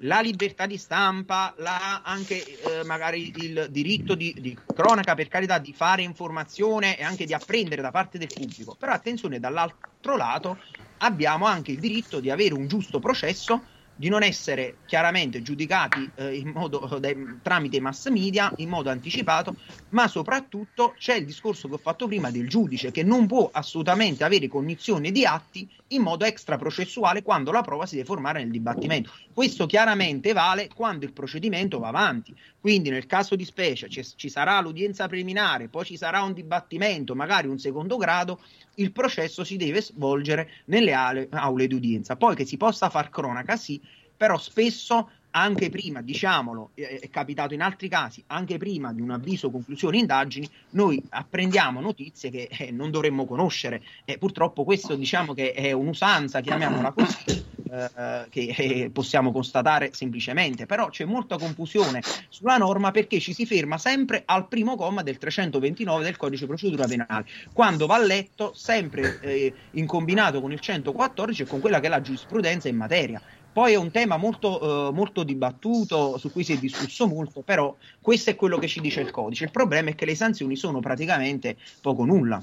la libertà di stampa, la, anche eh, magari il diritto di, di, cronaca, per carità, di fare informazione e anche di apprendere da parte del pubblico. Però attenzione, dall'altro lato abbiamo anche il diritto di avere un giusto processo di non essere chiaramente giudicati eh, modo, dai, tramite mass media in modo anticipato, ma soprattutto c'è il discorso che ho fatto prima del giudice che non può assolutamente avere cognizione di atti in modo extraprocessuale quando la prova si deve formare nel dibattimento. Questo chiaramente vale quando il procedimento va avanti. Quindi nel caso di specie ci, ci sarà l'udienza preliminare, poi ci sarà un dibattimento, magari un secondo grado, il processo si deve svolgere nelle aule, aule di udienza. Poi che si possa far cronaca, sì, però spesso anche prima, diciamolo, è capitato in altri casi, anche prima di un avviso conclusione indagini, noi apprendiamo notizie che eh, non dovremmo conoscere. E purtroppo questo diciamo che è un'usanza, chiamiamola così, eh, che eh, possiamo constatare semplicemente. Però c'è molta confusione sulla norma perché ci si ferma sempre al primo comma del 329 del codice procedura penale, quando va letto sempre eh, in combinato con il 114 e con quella che è la giurisprudenza in materia. Poi è un tema molto, eh, molto dibattuto, su cui si è discusso molto, però questo è quello che ci dice il codice. Il problema è che le sanzioni sono praticamente poco nulla.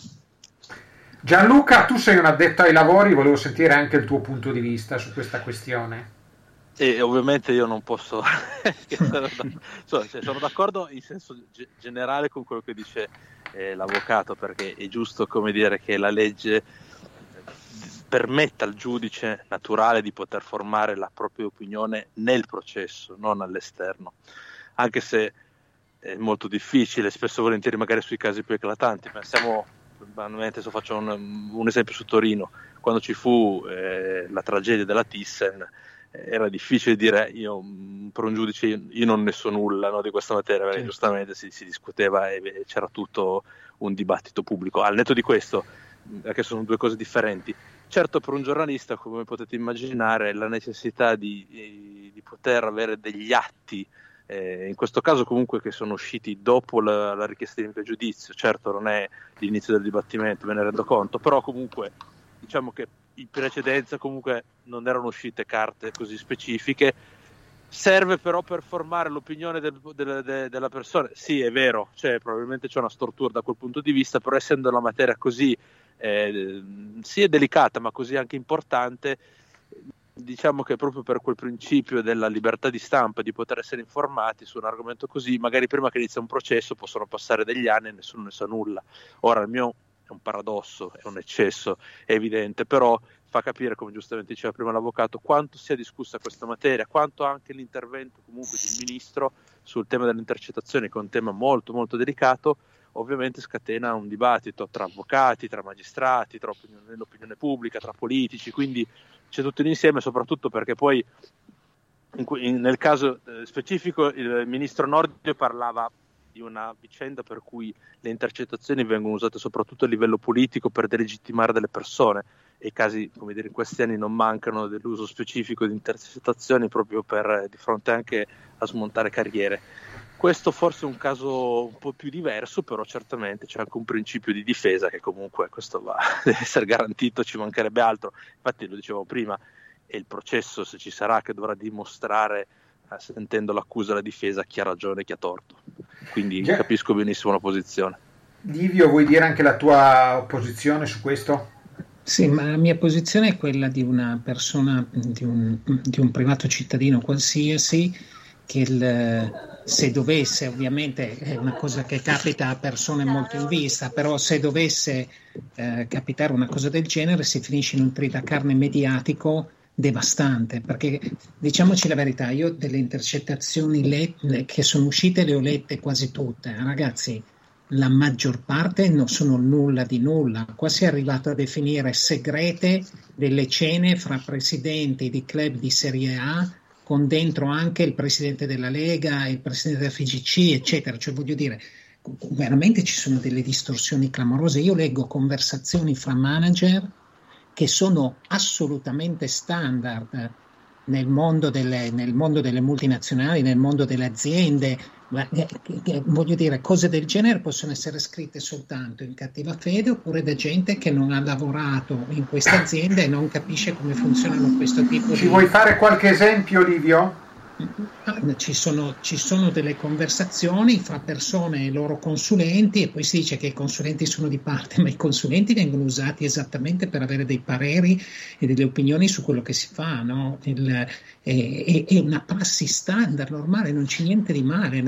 Gianluca, tu sei un addetto ai lavori, volevo sentire anche il tuo punto di vista su questa questione. E ovviamente io non posso, sono d'accordo in senso generale con quello che dice eh, l'avvocato, perché è giusto come dire che la legge permetta al giudice naturale di poter formare la propria opinione nel processo, non all'esterno, anche se è molto difficile, spesso e volentieri magari sui casi più eclatanti. Pensiamo, banalmente, adesso faccio un, un, esempio su Torino, quando ci fu eh, la tragedia della Thyssen, era difficile dire io, per un giudice io, non ne so nulla no, di questa materia, perché giustamente si, si discuteva e c'era tutto un dibattito pubblico. Al netto di questo, perché sono due cose differenti, Certo, per un giornalista, come potete immaginare, la necessità di, di, di poter avere degli atti, eh, in questo caso comunque che sono usciti dopo la, la richiesta di giudizio, certo non è l'inizio del dibattimento, me ne rendo conto, però comunque diciamo che in precedenza comunque non erano uscite carte così specifiche, serve però per formare l'opinione del, del, de, della persona. Sì, è vero, cioè, probabilmente c'è una stortura da quel punto di vista, però essendo la materia così eh, sia delicata ma così anche importante, diciamo che proprio per quel principio della libertà di stampa, di poter essere informati su un argomento così, magari prima che inizia un processo possono passare degli anni e nessuno ne sa nulla. Ora il mio è un paradosso, è un eccesso, è evidente, però fa capire, come giustamente diceva prima l'avvocato, quanto sia discussa questa materia, quanto anche l'intervento comunque del ministro sul tema delle intercettazioni, che è un tema molto molto delicato, ovviamente scatena un dibattito tra avvocati, tra magistrati, tra opinione, nell'opinione pubblica, tra politici, quindi c'è tutto l'insieme, soprattutto perché poi in, in, nel caso eh, specifico il ministro Nordio parlava di una vicenda per cui le intercettazioni vengono usate soprattutto a livello politico per delegittimare delle persone e i casi, come dire, in questi anni non mancano dell'uso specifico di intercettazioni proprio per di fronte anche a smontare carriere. Questo forse è un caso un po' più diverso, però certamente c'è anche un principio di difesa che comunque questo va, deve essere garantito, ci mancherebbe altro. Infatti lo dicevo prima, è il processo, se ci sarà, che dovrà dimostrare, eh, sentendo l'accusa e la difesa, chi ha ragione e chi ha torto. Quindi Già. capisco benissimo la posizione. Livio, vuoi dire anche la tua posizione su questo? Sì, ma la mia posizione è quella di una persona, di un, di un privato cittadino qualsiasi che il, se dovesse, ovviamente è una cosa che capita a persone molto in vista, però se dovesse eh, capitare una cosa del genere si finisce in un tritacarne mediatico devastante, perché diciamoci la verità, io delle intercettazioni le, che sono uscite le ho lette quasi tutte, ragazzi, la maggior parte non sono nulla di nulla, qua si è arrivato a definire segrete delle cene fra presidenti di club di Serie A con dentro anche il presidente della Lega, il presidente della FGC, eccetera. Cioè, voglio dire, veramente ci sono delle distorsioni clamorose. Io leggo conversazioni fra manager che sono assolutamente standard nel mondo delle, nel mondo delle multinazionali, nel mondo delle aziende, voglio dire, cose del genere possono essere scritte soltanto in cattiva fede oppure da gente che non ha lavorato in questa azienda e non capisce come funzionano questo tipo Ci di... vuoi fare qualche esempio, Livio? Ci sono, ci sono, delle conversazioni fra persone e loro consulenti e poi si dice che i consulenti sono di parte, ma i consulenti vengono usati esattamente per avere dei pareri e delle opinioni su quello che si fa. No? Il, è, è, una prassi standard normale, non c'è niente di male.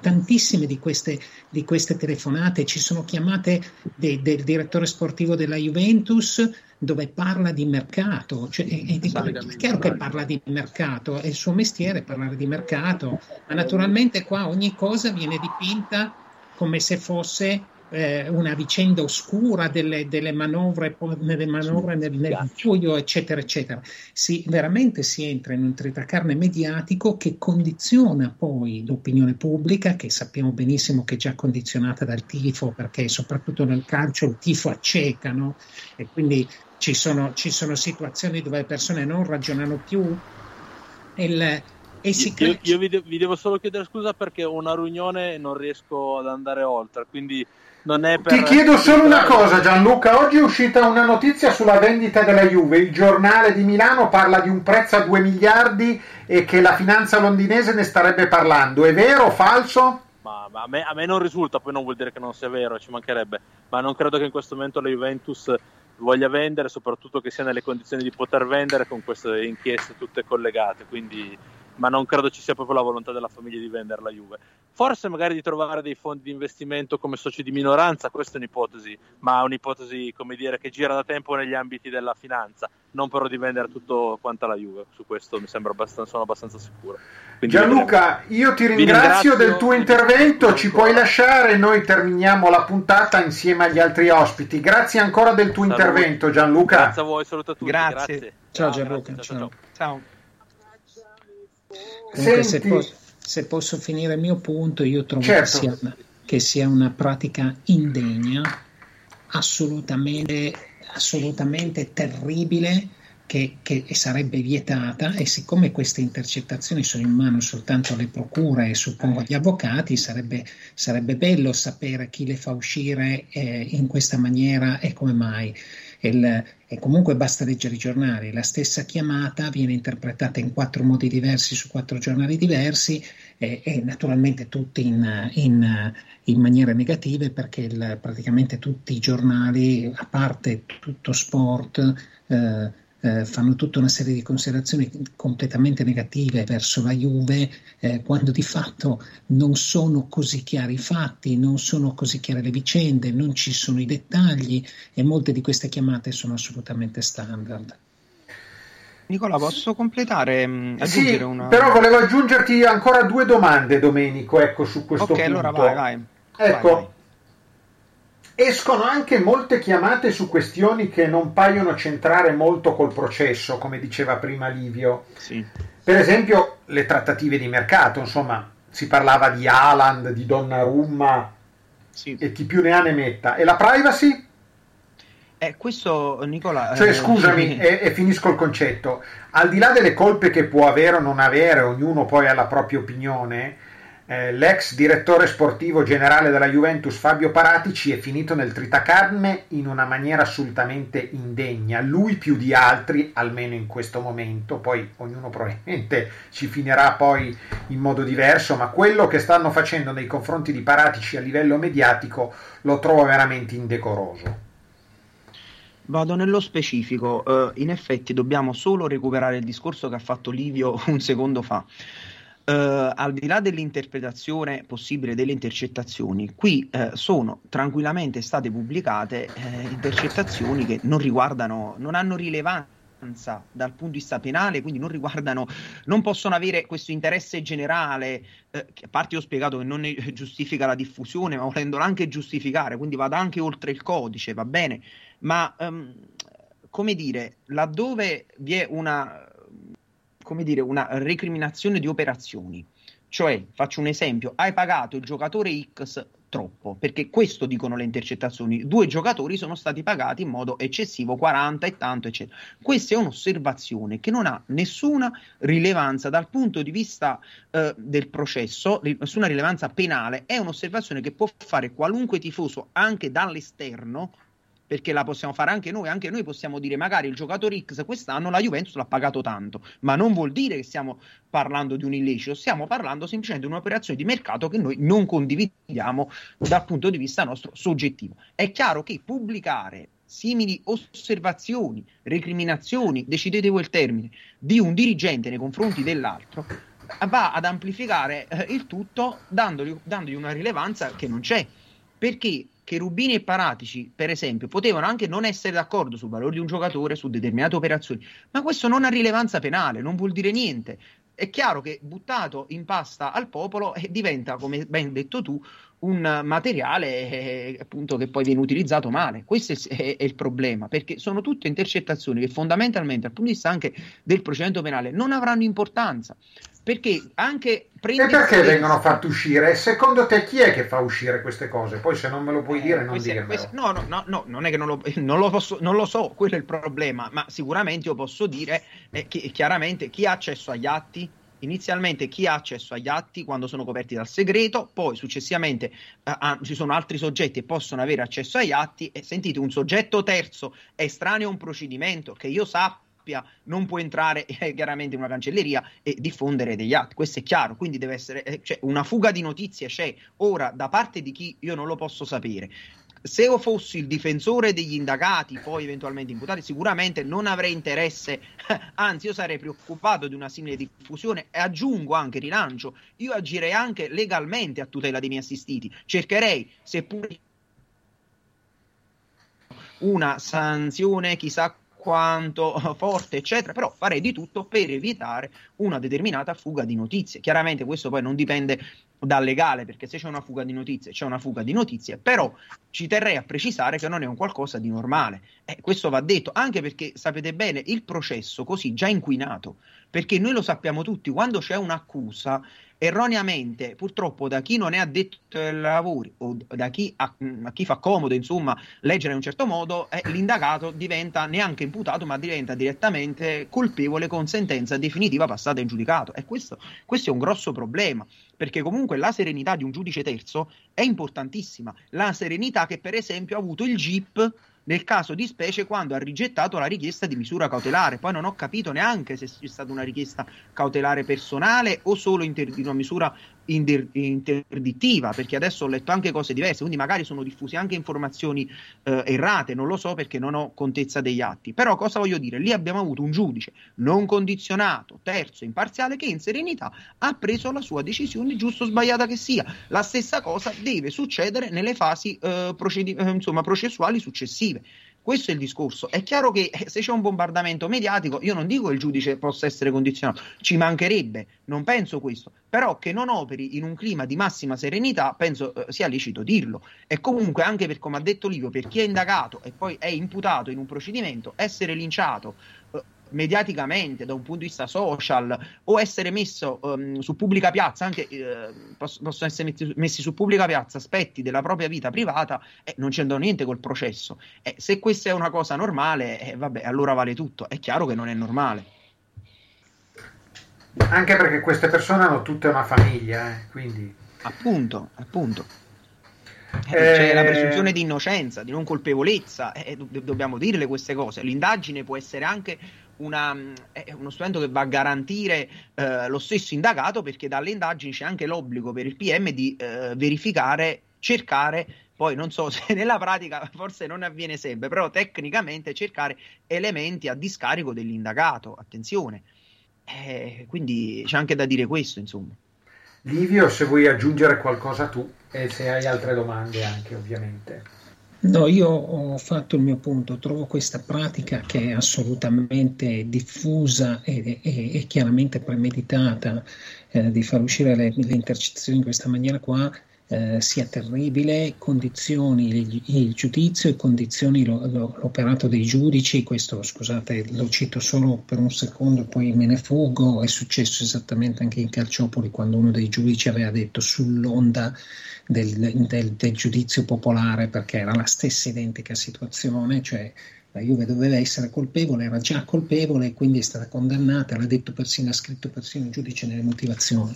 Tantissime di queste, di queste telefonate ci sono chiamate de, del direttore sportivo della Juventus dove parla di mercato, cioè, è, è, è, chiaro che parla di mercato, è il suo mestiere parlare di mercato, ma naturalmente qua ogni cosa viene dipinta come se fosse eh, una vicenda oscura delle, delle manovre, delle manovre nel, nel buio, eccetera, eccetera. Si, veramente si entra in un tritacarne mediatico che condiziona poi l'opinione pubblica, che sappiamo benissimo che è già condizionata dal tifo, perché soprattutto nel calcio il tifo acceca, no? e quindi ci sono, ci sono situazioni dove le persone non ragionano più. Il, e si io, io vi, de- vi, devo solo chiedere scusa perché ho una riunione e non riesco ad andare oltre, quindi per... Ti chiedo solo una cosa Gianluca, oggi è uscita una notizia sulla vendita della Juve, il giornale di Milano parla di un prezzo a 2 miliardi e che la finanza londinese ne starebbe parlando, è vero o falso? Ma, ma a, me, a me non risulta, poi non vuol dire che non sia vero, ci mancherebbe, ma non credo che in questo momento la Juventus voglia vendere, soprattutto che sia nelle condizioni di poter vendere con queste inchieste tutte collegate, quindi, ma non credo ci sia proprio la volontà della famiglia di vendere la Juve. Forse magari di trovare dei fondi di investimento come soci di minoranza, questa è un'ipotesi, ma è un'ipotesi come dire, che gira da tempo negli ambiti della finanza, non però di vendere tutto quanto la Juve, su questo mi sembra abbastanza, sono abbastanza sicuro. Quindi Gianluca, io ti ringrazio, ringrazio, del tuo intervento, ci puoi lasciare, noi terminiamo la puntata insieme agli altri ospiti. Grazie ancora del tuo Saluti. intervento Gianluca. Grazie a voi, saluto a tutti. Grazie. Grazie. Ciao Gianluca. Grazie, ciao. ciao. Comunque, se, posso, se, posso, finire il mio punto, io trovo certo. che, sia, che, sia, una pratica indegna, assolutamente, assolutamente terribile, che, che, sarebbe vietata e siccome queste intercettazioni sono in mano soltanto alle procure e suppongo agli avvocati, sarebbe, sarebbe bello sapere chi le fa uscire eh, in questa maniera e come mai. Il, e comunque basta leggere i giornali, la stessa chiamata viene interpretata in quattro modi diversi su quattro giornali diversi e, e naturalmente tutti in, in, in maniere negative perché il, praticamente tutti i giornali, a parte tutto sport, eh, eh, fanno tutta una serie di considerazioni completamente negative verso la Juve, eh, quando di fatto non sono così chiari i fatti, non sono così chiare le vicende, non ci sono i dettagli e molte di queste chiamate sono assolutamente standard. Nicola, posso completare? Mm, sì, una... però volevo aggiungerti ancora due domande, Domenico, ecco, su questo okay, punto. allora vai, vai. Ecco, vai, vai escono anche molte chiamate su questioni che non paiono centrare molto col processo, come diceva prima Livio. Sì. Per esempio le trattative di mercato, insomma, si parlava di Haaland, di Donnarumma sì. e chi più ne ha ne metta. E la privacy? Eh, questo Nicola... Cioè, eh, scusami, e, e, finisco il concetto. Al di là delle colpe che può avere o non avere, ognuno poi ha la propria opinione, eh, l'ex direttore sportivo generale della Juventus Fabio Paratici è finito nel tritacarne in una maniera assolutamente indegna, lui più di altri, almeno in questo momento, poi ognuno probabilmente ci finirà poi in modo diverso, ma quello che stanno facendo nei confronti di Paratici a livello mediatico lo trovo veramente indecoroso. Vado nello specifico, uh, in effetti dobbiamo solo recuperare il discorso che ha fatto Livio un secondo fa. Uh, al di là dell'interpretazione possibile delle intercettazioni, qui uh, sono tranquillamente state pubblicate uh, intercettazioni che non riguardano, non hanno rilevanza dal punto di vista penale, quindi non riguardano, non possono avere questo interesse generale, che a parte ho spiegato che non giustifica la diffusione, ma volendolo anche giustificare, quindi vada anche oltre il codice, va bene, ma um, come dire, laddove vi è una come dire, una recriminazione di operazioni. Cioè, faccio un esempio, hai pagato il giocatore X troppo, perché questo dicono le intercettazioni, due giocatori sono stati pagati in modo eccessivo, 40 e tanto, eccetera. Questa è un'osservazione che non ha nessuna rilevanza dal punto di vista eh, del processo, nessuna rilevanza penale, è un'osservazione che può fare qualunque tifoso anche dall'esterno perché la possiamo fare anche noi, anche noi possiamo dire magari il giocatore X quest'anno la Juventus l'ha pagato tanto, ma non vuol dire che stiamo parlando di un illecito, stiamo parlando semplicemente di un'operazione di mercato che noi non condividiamo dal punto di vista nostro soggettivo. È chiaro che pubblicare simili osservazioni, recriminazioni, decidete voi il termine, di un dirigente nei confronti dell'altro, va ad amplificare eh, il tutto dandogli, dandogli una rilevanza che non c'è. Perché che Rubini e Paratici, per esempio, potevano anche non essere d'accordo sul valore di un giocatore, su determinate operazioni, ma questo non ha rilevanza penale, non vuol dire niente. È chiaro che buttato in pasta al popolo eh, diventa, come ben detto tu, un materiale eh, appunto che poi viene utilizzato male. Questo è, è, il problema, perché sono tutte intercettazioni che fondamentalmente dal punto di vista anche del procedimento penale non avranno importanza perché anche e perché vengono fatte uscire? Secondo te chi è che fa uscire queste cose? Poi se non me lo puoi eh, dire non queste, no, no, no, no, non è che non lo, non lo, posso, non lo so, quello è il problema, ma sicuramente io posso dire eh, che, chiaramente chi ha accesso agli atti, inizialmente chi ha accesso agli atti quando sono coperti dal segreto, poi successivamente eh, ah, ci sono altri soggetti che possono avere accesso agli atti e sentite un soggetto terzo estraneo a un procedimento che io sappia non può entrare eh, chiaramente in una cancelleria e diffondere degli atti, questo è chiaro, quindi deve essere eh, cioè, una fuga di notizie c'è ora da parte di chi io non lo posso sapere. Se io fossi il difensore degli indagati, poi eventualmente imputati, sicuramente non avrei interesse, anzi io sarei preoccupato di una simile diffusione. E aggiungo anche, rilancio, io agirei anche legalmente a tutela dei miei assistiti, cercherei, seppur una sanzione chissà quanto forte, eccetera, però farei di tutto per evitare una determinata fuga di notizie. Chiaramente questo poi non dipende dal legale, perché se c'è una fuga di notizie, c'è una fuga di notizie, però ci terrei a precisare che non è un qualcosa di normale. Eh, questo va detto, anche perché sapete bene, il processo così già inquinato, perché noi lo sappiamo tutti, quando c'è un'accusa erroneamente, purtroppo da chi non è addetto ai lavori o da chi, a, a chi fa comodo, insomma, leggere in un certo modo, eh, l'indagato diventa neanche imputato, ma diventa direttamente colpevole con sentenza definitiva passata in giudicato. E questo, questo è un grosso problema, perché comunque la serenità di un giudice terzo è importantissima. La serenità che, per esempio, ha avuto il GIP nel caso di specie quando ha rigettato la richiesta di misura cautelare. Poi non ho capito neanche se c'è stata una richiesta cautelare personale o solo inter- di una misura interdittiva, perché adesso ho letto anche cose diverse, quindi magari sono diffuse anche informazioni eh, errate, non lo so perché non ho contezza degli atti. Però cosa voglio dire? Lì abbiamo avuto un giudice non condizionato, terzo, imparziale, che in serenità ha preso la sua decisione, giusto o sbagliata che sia. La stessa cosa deve succedere nelle fasi eh, procedi- eh, insomma, processuali successive. Questo è il discorso. È chiaro che eh, se c'è un bombardamento mediatico, io non dico che il giudice possa essere condizionato, ci mancherebbe, non penso questo, però che non operi in un clima di massima serenità, penso eh, sia lecito dirlo. E comunque, anche per come ha detto Livio, per chi è indagato e poi è imputato in un procedimento, essere linciato mediaticamente da un punto di vista social o essere messo um, su pubblica piazza, anche eh, poss- possono essere messi, messi, su pubblica piazza aspetti della propria vita privata, eh, non c'entrano niente col processo. Eh, se questa è una cosa normale, eh, vabbè, allora vale tutto. È chiaro che non è normale. Anche perché queste persone hanno tutte una famiglia, eh, quindi... Appunto, appunto. Eh, c'è la presunzione di innocenza, di non colpevolezza, eh, do- dobbiamo dirle queste cose. L'indagine può essere anche una, è uno strumento che va a garantire eh, lo stesso indagato perché dalle indagini c'è anche l'obbligo per il PM di eh, verificare, cercare poi non so se nella pratica forse non avviene sempre, però tecnicamente cercare elementi a discarico dell'indagato, attenzione. Eh, quindi c'è anche da dire questo, insomma. Livio, se vuoi aggiungere qualcosa tu e se hai altre domande anche, ovviamente. No, io ho fatto il mio punto, trovo questa pratica che è assolutamente diffusa e, e, e chiaramente premeditata eh, di far uscire le, le intercettazioni in questa maniera qua eh, sia terribile, condizioni il, il, giudizio e condizioni lo, lo, l'operato dei giudici, questo scusate lo cito solo per un secondo poi me ne fuggo, è successo esattamente anche in Calciopoli quando uno dei giudici aveva detto sull'onda del, del, del, giudizio popolare perché era la stessa identica situazione, cioè la Juve doveva essere colpevole, era già colpevole e quindi è stata condannata, l'ha detto persino, ha scritto persino il giudice nelle motivazioni.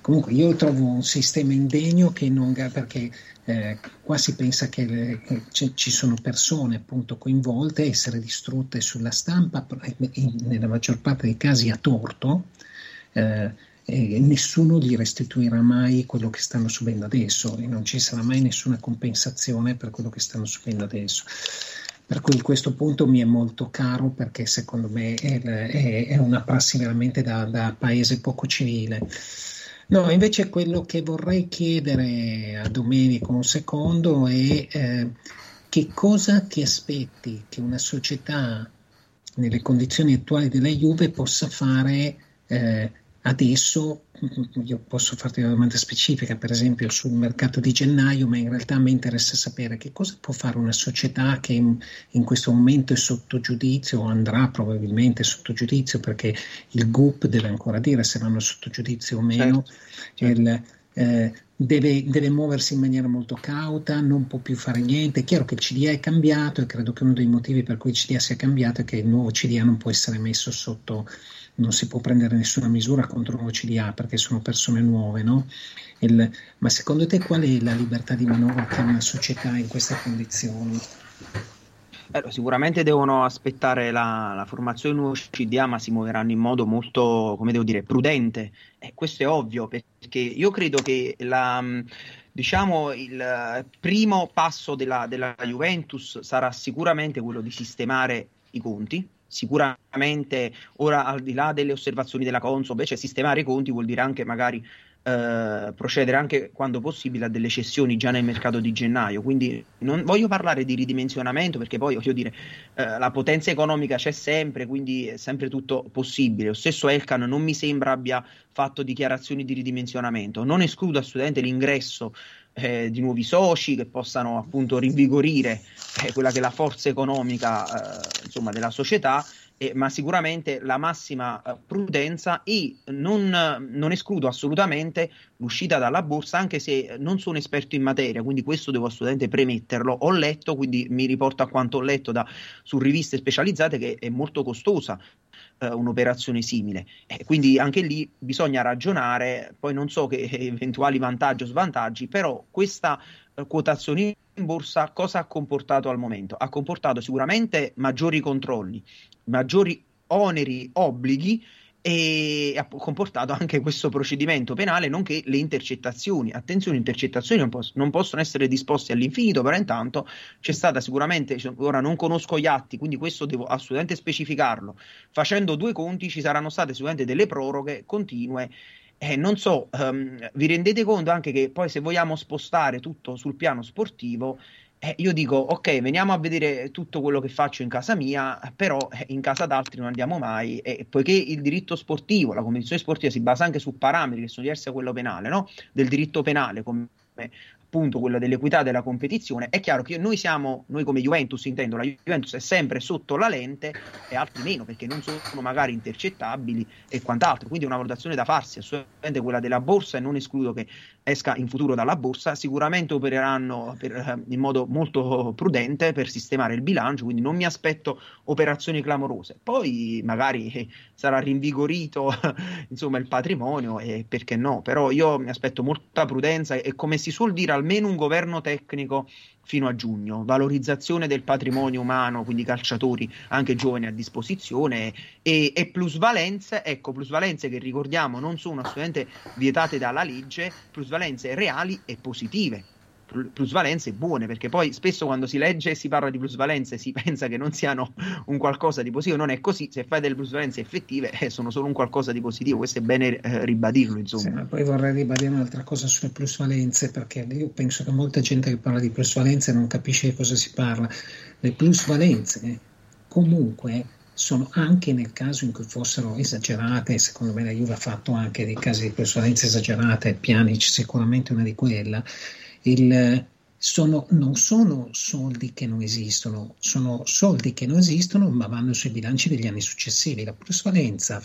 Comunque io trovo un sistema indegno che non, perché eh, qua si pensa che, le, che ci sono persone appunto coinvolte, essere distrutte sulla stampa, in, nella maggior parte dei casi a torto. Eh, e nessuno gli restituirà mai quello che stanno subendo adesso e non ci sarà mai nessuna compensazione per quello che stanno subendo adesso. Per cui questo punto mi è molto caro perché secondo me è, è, è una prassi veramente da, da, paese poco civile. No, invece quello che vorrei chiedere a Domenico un secondo è eh, che cosa ti aspetti che una società nelle condizioni attuali della Juve possa fare eh, adesso io posso farti una domanda specifica, per esempio sul mercato di gennaio, ma in realtà mi interessa sapere che cosa può fare una società che in, in questo momento è sotto giudizio o andrà probabilmente sotto giudizio perché il GUP deve ancora dire se vanno sotto giudizio o meno. Certo, certo. Il, eh, deve, deve, muoversi in maniera molto cauta, non può più fare niente. È chiaro che il CDA è cambiato e credo che uno dei motivi per cui il CDA sia cambiato è che il nuovo CDA non può essere messo sotto non si può prendere nessuna misura contro un OCDA perché sono persone nuove, no? Il, ma secondo te qual è la libertà di manovra che una società in queste condizioni? Eh, sicuramente devono aspettare la, la, formazione nuovo CDA, ma si muoveranno in modo molto, come devo dire, prudente. E questo è ovvio, perché io credo che la, diciamo, il primo passo della, della Juventus sarà sicuramente quello di sistemare i conti, sicuramente ora al di là delle osservazioni della Consob, invece sistemare i conti vuol dire anche magari eh, procedere anche quando possibile a delle cessioni già nel mercato di gennaio. Quindi non voglio parlare di ridimensionamento perché poi voglio dire eh, la potenza economica c'è sempre, quindi è sempre tutto possibile. Lo stesso Elkan non mi sembra abbia fatto dichiarazioni di ridimensionamento. Non escludo assolutamente l'ingresso eh, di nuovi soci che possano appunto rinvigorire eh, quella che è la forza economica eh, insomma, della società, ma sicuramente la massima eh, prudenza e non, non, escludo assolutamente l'uscita dalla borsa, anche se non sono esperto in materia, quindi questo devo assolutamente premetterlo. Ho letto, quindi mi riporto a quanto ho letto da, su riviste specializzate, che è molto costosa eh, un'operazione simile. Eh, quindi anche lì bisogna ragionare, poi non so che eventuali vantaggi o svantaggi, però questa quotazione in borsa cosa ha comportato al momento? Ha comportato sicuramente maggiori controlli, maggiori oneri, obblighi e ha comportato anche questo procedimento penale, nonché le intercettazioni. Attenzione, intercettazioni non, poss- non, possono essere disposte all'infinito, però intanto c'è stata sicuramente, ora non conosco gli atti, quindi questo devo assolutamente specificarlo. Facendo due conti ci saranno state sicuramente delle proroghe continue. Eh, non so, um, vi rendete conto anche che poi se vogliamo spostare tutto sul piano sportivo, eh, io dico, ok, veniamo a vedere tutto quello che faccio in casa mia, però eh, in casa d'altri non andiamo mai, e poiché il diritto sportivo, la competizione sportiva si basa anche su parametri che sono diversi da quello penale, no? del diritto penale, come appunto quella dell'equità della competizione, è chiaro che noi siamo, noi come Juventus intendo, la Juventus è sempre sotto la lente e altri meno perché non sono magari intercettabili e quant'altro, quindi è una valutazione da farsi, assolutamente quella della borsa e non escludo che esca in futuro dalla borsa, sicuramente opereranno per, eh, in modo molto prudente per sistemare il bilancio, quindi non mi aspetto operazioni clamorose, poi magari sarà rinvigorito insomma il patrimonio e perché no, però io mi aspetto molta prudenza e come si suol dire almeno un governo tecnico fino a giugno, valorizzazione del patrimonio umano, quindi calciatori anche giovani a disposizione e, e plusvalenze, ecco plusvalenze che ricordiamo non sono assolutamente vietate dalla legge, plusvalenze reali e positive plusvalenze buone, perché poi spesso quando si legge e si parla di plusvalenze si pensa che non siano un qualcosa di positivo, non è così, se fai delle plusvalenze effettive eh, sono solo un qualcosa di positivo, questo è bene eh, ribadirlo insomma. Sì, poi vorrei ribadire un'altra cosa sulle plusvalenze, perché io penso che molta gente che parla di plusvalenze non capisce di cosa si parla. Le plusvalenze comunque sono anche nel caso in cui fossero esagerate, secondo me la Juve ha fatto anche dei casi di plusvalenze esagerate, Pjanic sicuramente una di quelle, il, sono, non sono soldi che non esistono, sono soldi che non esistono ma vanno sui bilanci degli anni successivi. La plusvalenza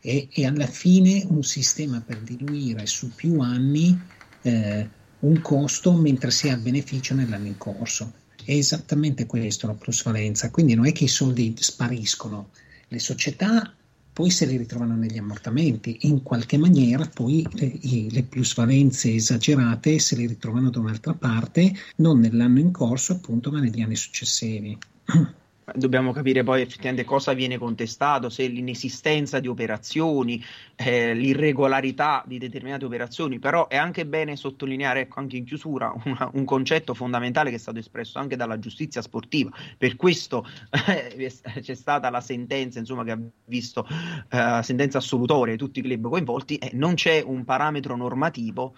è, è alla fine un sistema per diluire su più anni eh, un costo mentre si ha beneficio nell'anno in corso. è esattamente questo la plusvalenza, quindi non è che i soldi spariscono, le società poi se li ritrovano negli ammortamenti, in qualche maniera poi le, le plusvalenze esagerate se le ritrovano da un'altra parte, non nell'anno in corso appunto, ma negli anni successivi. Dobbiamo capire poi effettivamente cosa viene contestato, se l'inesistenza di operazioni, eh, l'irregolarità di determinate operazioni, però è anche bene sottolineare, ecco, anche in chiusura, una, un concetto fondamentale che è stato espresso anche dalla giustizia sportiva. Per questo eh, c'è stata la sentenza, insomma, che ha visto eh, sentenza assolutoria di tutti i club coinvolti, e non c'è un parametro normativo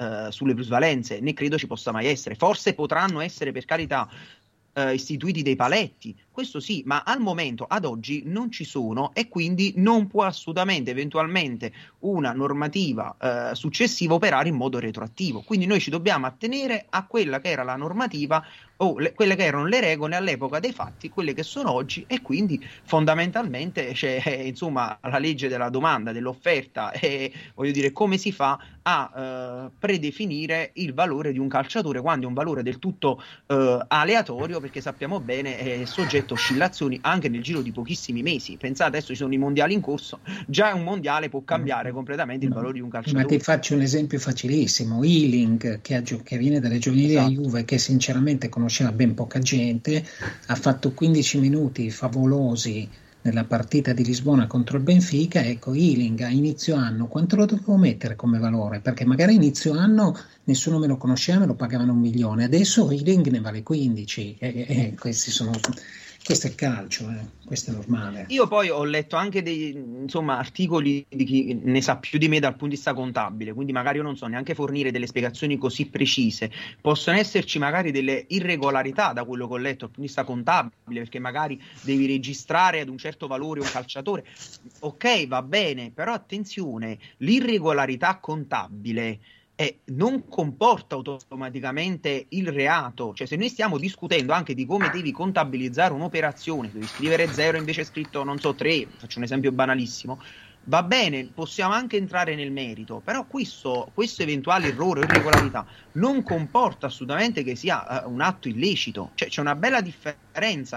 Uh, sulle plusvalenze, né credo ci possa mai essere. Forse potranno essere, per carità, uh, istituiti dei paletti, questo sì, ma al momento, ad oggi, non ci sono e quindi non può assolutamente, eventualmente, una normativa uh, successiva operare in modo retroattivo. Quindi noi ci dobbiamo attenere a quella che era la normativa o le, quelle che erano le regole all'epoca dei fatti, quelle che sono oggi e quindi fondamentalmente c'è eh, insomma la legge della domanda, dell'offerta e voglio dire come si fa a eh, predefinire il valore di un calciatore quando è un valore del tutto eh, aleatorio perché sappiamo bene è soggetto a oscillazioni anche nel giro di pochissimi mesi. Pensate adesso ci sono i mondiali in corso, già un mondiale può cambiare completamente il valore di un calciatore. Ma ti faccio un esempio facilissimo, Ealing che, che viene dalle giovanili esatto. a Juve che sinceramente conosce conosceva ben poca gente, ha fatto 15 minuti favolosi nella partita di Lisbona contro il Benfica, ecco Ealing a inizio anno quanto lo dovevo mettere come valore? Perché magari a inizio anno nessuno me lo conosceva, me lo pagavano un milione, adesso Ealing ne vale 15 e, e questi sono questo è calcio, eh? questo è normale. Io poi ho letto anche dei insomma, articoli di chi ne sa più di me dal punto di vista contabile, quindi magari io non so neanche fornire delle spiegazioni così precise. Possono esserci magari delle irregolarità da quello che ho letto dal punto di vista contabile, perché magari devi registrare ad un certo valore un calciatore. Ok, va bene, però attenzione, l'irregolarità contabile eh, non comporta automaticamente il reato. Cioè, se noi stiamo discutendo anche di come devi contabilizzare un'operazione, devi scrivere zero invece è scritto, non so, tre, faccio un esempio banalissimo, va bene, possiamo anche entrare nel merito, però questo, questo eventuale errore o irregolarità non comporta assolutamente che sia uh, un atto illecito, cioè c'è una bella differenza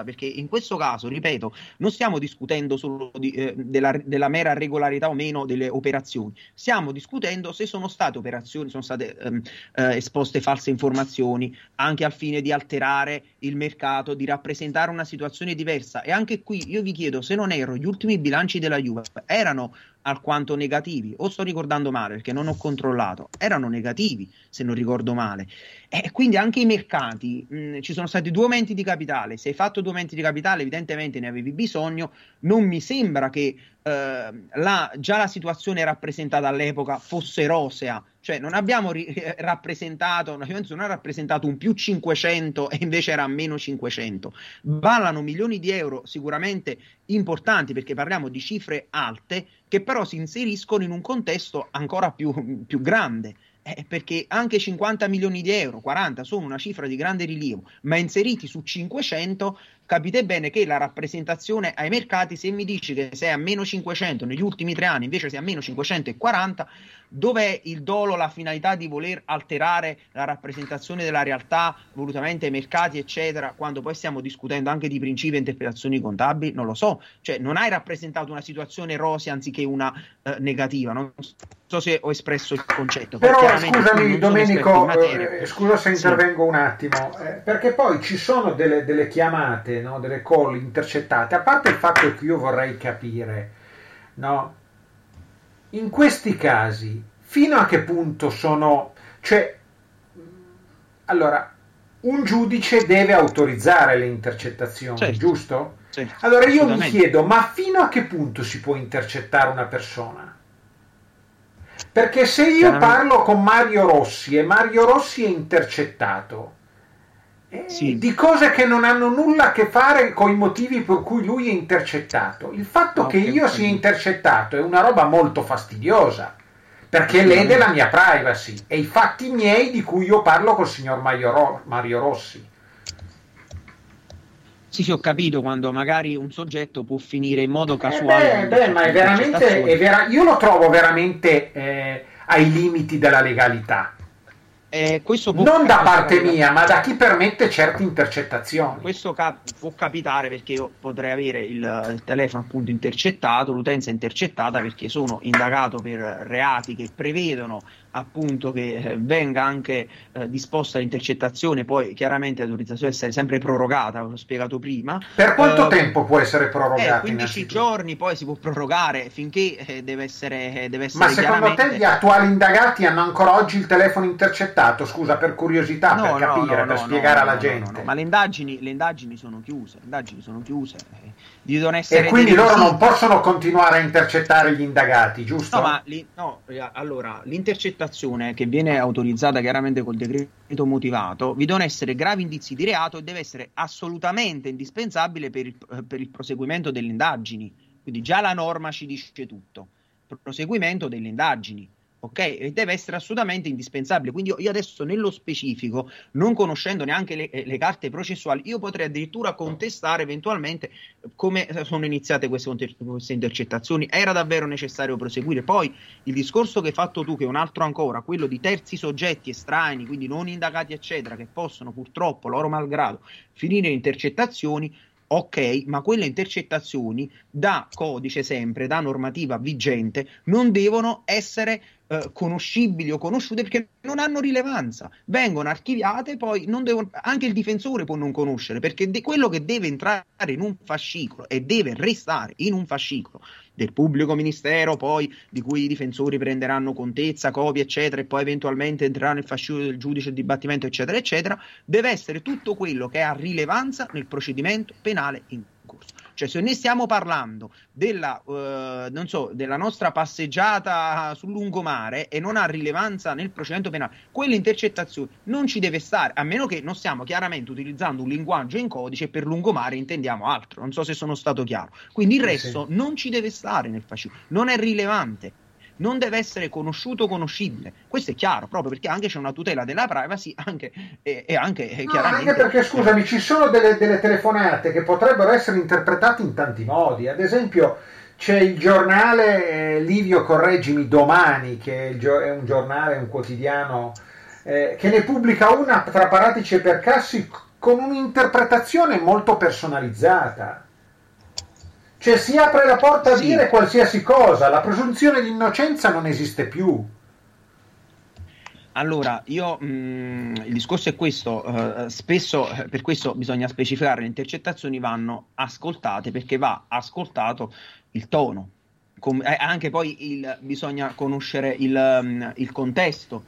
perché in questo caso, ripeto, non stiamo discutendo solo di, eh, della, della, mera regolarità o meno delle operazioni, stiamo discutendo se sono state operazioni, sono state um, eh, esposte false informazioni anche al fine di alterare il mercato, di rappresentare una situazione diversa. E anche qui io vi chiedo se non erro, gli ultimi bilanci della Juve erano alquanto negativi, o sto ricordando male perché non ho controllato, erano negativi se non ricordo male. E quindi anche i mercati, mh, ci sono stati due aumenti di capitale, se hai fatto due aumenti di capitale evidentemente ne avevi bisogno, non mi sembra che eh, la, già la situazione rappresentata all'epoca fosse rosea, cioè non abbiamo ri- rappresentato, la Juventus non ha rappresentato un più 500 e invece era meno 500, ballano milioni di euro sicuramente importanti perché parliamo di cifre alte che però si inseriscono in un contesto ancora più, più grande. Eh, perché anche 50 milioni di euro, 40 sono una cifra di grande rilievo, ma inseriti su 500 capite bene che la rappresentazione ai mercati, se mi dici che sei a meno 500 negli ultimi tre anni, invece sei a meno 540, dov'è il dolo, la finalità di voler alterare la rappresentazione della realtà volutamente ai mercati, eccetera, quando poi stiamo discutendo anche di principi e interpretazioni contabili? Non lo so, cioè non hai rappresentato una situazione rosea anziché una eh, negativa, non so se ho espresso il concetto. Però scusami Domenico, eh, scusa se intervengo sì. un attimo, eh, perché poi ci sono delle, delle chiamate chiamate, no? delle call intercettate, a parte il fatto che io vorrei capire, no? in questi casi, fino a che punto sono... Cioè, allora, un giudice deve autorizzare le intercettazioni, certo. giusto? Sì, allora io mi chiedo, ma fino a che punto si può intercettare una persona? Perché se io parlo con Mario Rossi e Mario Rossi è intercettato, sì. di cose che non hanno nulla a che fare con i motivi per cui lui è intercettato. Il fatto no, che io sia intercettato è una roba molto fastidiosa perché lede la mia privacy e i fatti miei di cui io parlo col signor Mario Rossi. Sì, sì, ho capito quando magari un soggetto può finire in modo casuale. Eh beh, beh ma è veramente. È vera- io lo trovo veramente eh, ai limiti della legalità Eh, questo può Non da parte mia, ma da chi permette certe intercettazioni. Questo cap- può capitare perché io potrei avere il, il telefono appunto intercettato, l'utenza intercettata perché sono indagato per reati che prevedono appunto che eh, venga anche eh, disposta l'intercettazione, poi chiaramente l'autorizzazione deve essere sempre prorogata, l'ho spiegato prima. Per quanto Eh, tempo può essere eh, prorogata? 15 innanzitutto? giorni poi si può prorogare finché eh, deve essere, eh, deve essere Ma secondo te gli attuali indagati hanno ancora oggi il telefono intercettato? Scusa, per curiosità, per capire, per spiegare alla gente. ma le indagini, le indagini sono chiuse, le indagini sono chiuse, eh, devono essere E quindi loro non possono continuare a intercettare gli indagati, giusto? No, ma li- no, eh, allora l'intercettazione che viene autorizzata chiaramente col decreto motivato, vi devono essere gravi indizi di reato e deve essere assolutamente indispensabile per il, eh, per il proseguimento delle indagini. Quindi già la norma ci dice tutto. Proseguimento delle indagini. Ok? Deve essere assolutamente indispensabile. Quindi io, adesso nello specifico, non conoscendo neanche le, le carte processuali, io potrei addirittura contestare eventualmente come sono iniziate queste, queste intercettazioni. Era davvero necessario proseguire. Poi il discorso che hai fatto tu, che è un altro ancora, quello di terzi soggetti estranei, quindi non indagati, eccetera, che possono purtroppo, loro malgrado, finire in intercettazioni. Ok, ma quelle intercettazioni da codice sempre, da normativa vigente, non devono essere eh, conoscibili o conosciute perché non hanno rilevanza. Vengono archiviate, poi devono, anche il difensore può non conoscere perché de- quello che deve entrare in un fascicolo e deve restare in un fascicolo del pubblico ministero, poi di cui i difensori prenderanno contezza, copie, eccetera, e poi eventualmente entrerà nel fascicolo del giudice il dibattimento, eccetera, eccetera, deve essere tutto quello che ha rilevanza nel procedimento penale in. Cioè, se noi stiamo parlando della, eh, non so, della nostra passeggiata sul lungomare e non ha rilevanza nel procedimento penale, quelle intercettazioni non ci deve stare, a meno che non stiamo chiaramente utilizzando un linguaggio in codice per lungomare intendiamo altro. Non so se sono stato chiaro. Quindi il Sì, resto non ci deve stare nel fascicolo, non è rilevante. Non deve essere conosciuto o conoscibile, questo è chiaro, proprio perché anche c'è una tutela della privacy anche, e, e anche No, chiaramente. anche perché, scusami, ci sono delle, delle telefonate che potrebbero essere interpretate in tanti modi. Ad esempio, c'è il giornale eh, Livio Correggimi Domani, che è, un giornale, un quotidiano, eh, che ne pubblica una tra paratici e percassi con un'interpretazione molto personalizzata. Cioè si apre la porta a Sì. dire qualsiasi cosa, la presunzione di innocenza non esiste più. Allora, io mh, il discorso è questo, eh, spesso eh, per questo bisogna specificare le intercettazioni vanno ascoltate perché va ascoltato il tono, Com- eh, anche poi il- bisogna conoscere il, mm, il contesto,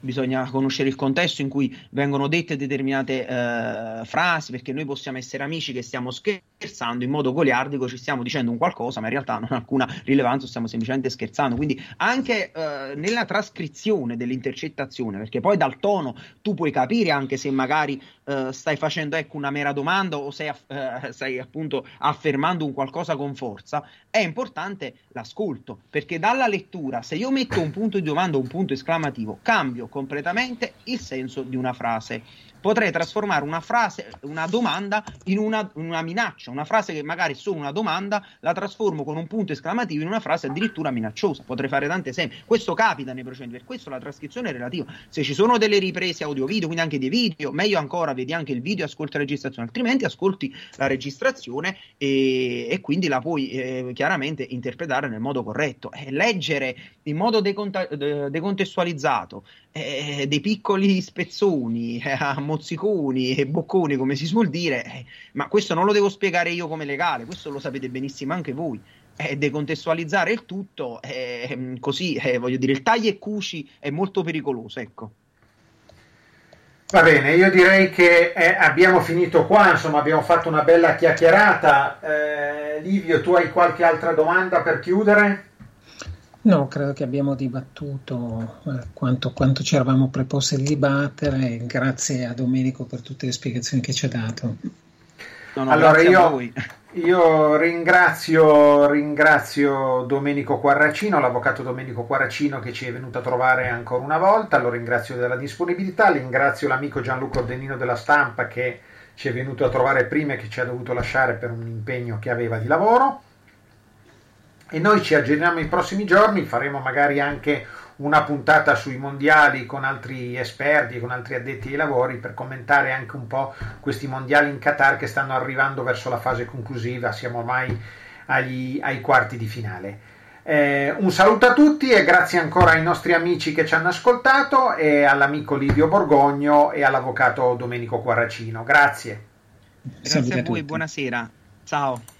bisogna conoscere il contesto in cui vengono dette determinate eh, frasi, perché noi possiamo essere amici che stiamo scherzando in modo goliardico, ci stiamo dicendo un qualcosa, ma in realtà non ha alcuna rilevanza, stiamo semplicemente scherzando. Quindi anche eh, nella trascrizione dell'intercettazione, perché poi dal tono tu puoi capire anche se magari eh, stai facendo ecco, una mera domanda o sei, aff- eh, stai appunto affermando un qualcosa con forza, è importante l'ascolto, perché dalla lettura, se io metto un punto di domanda o un punto esclamativo, cambio completamente il senso di una frase. Potrei trasformare una frase, una domanda in una, una minaccia, una frase che magari è solo una domanda, la trasformo con un punto esclamativo in una frase addirittura minacciosa. Potrei fare tanti esempi. Questo capita nei procedimenti, per questo la trascrizione è relativa. Se ci sono delle riprese audio-video, quindi anche dei video, meglio ancora vedi anche il video e ascolti la registrazione, altrimenti ascolti la registrazione e, e quindi la puoi eh, chiaramente interpretare nel modo corretto. Eh, leggere in modo deconta- de- decontestualizzato eh, dei piccoli spezzoni, eh, mozziconi e bocconi, come si suol dire, eh, ma questo non lo devo spiegare io come legale, questo lo sapete benissimo anche voi. Eh, decontestualizzare il tutto, eh, così eh, voglio dire, il taglia e cuci è molto pericoloso, ecco. Va bene, io direi che eh, abbiamo finito qua, insomma abbiamo fatto una bella chiacchierata. Livio, tu hai qualche altra domanda per chiudere? No, credo che abbiamo dibattuto eh, quanto, quanto ci eravamo preposti di dibattere. Grazie a Domenico per tutte le spiegazioni che ci ha dato. No, no, allora io, io ringrazio, ringrazio Domenico Quarracino, l'avvocato Domenico Quarracino che ci è venuto a trovare ancora una volta, lo ringrazio della disponibilità, ringrazio l'amico Gianluca Ordenino della stampa che ci è venuto a trovare prima e che ci ha dovuto lasciare per un impegno che aveva di lavoro. E noi ci aggiorniamo i prossimi giorni, faremo magari anche una puntata sui mondiali con altri esperti, con altri addetti ai lavori per commentare anche un po' questi mondiali in Qatar che stanno arrivando verso la fase conclusiva, siamo ormai agli, ai quarti di finale. Eh, un saluto a tutti e grazie ancora ai nostri amici che ci hanno ascoltato e all'amico Livio Borgogno e all'avvocato Domenico Quarracino. Grazie. Grazie a voi, buonasera. Ciao.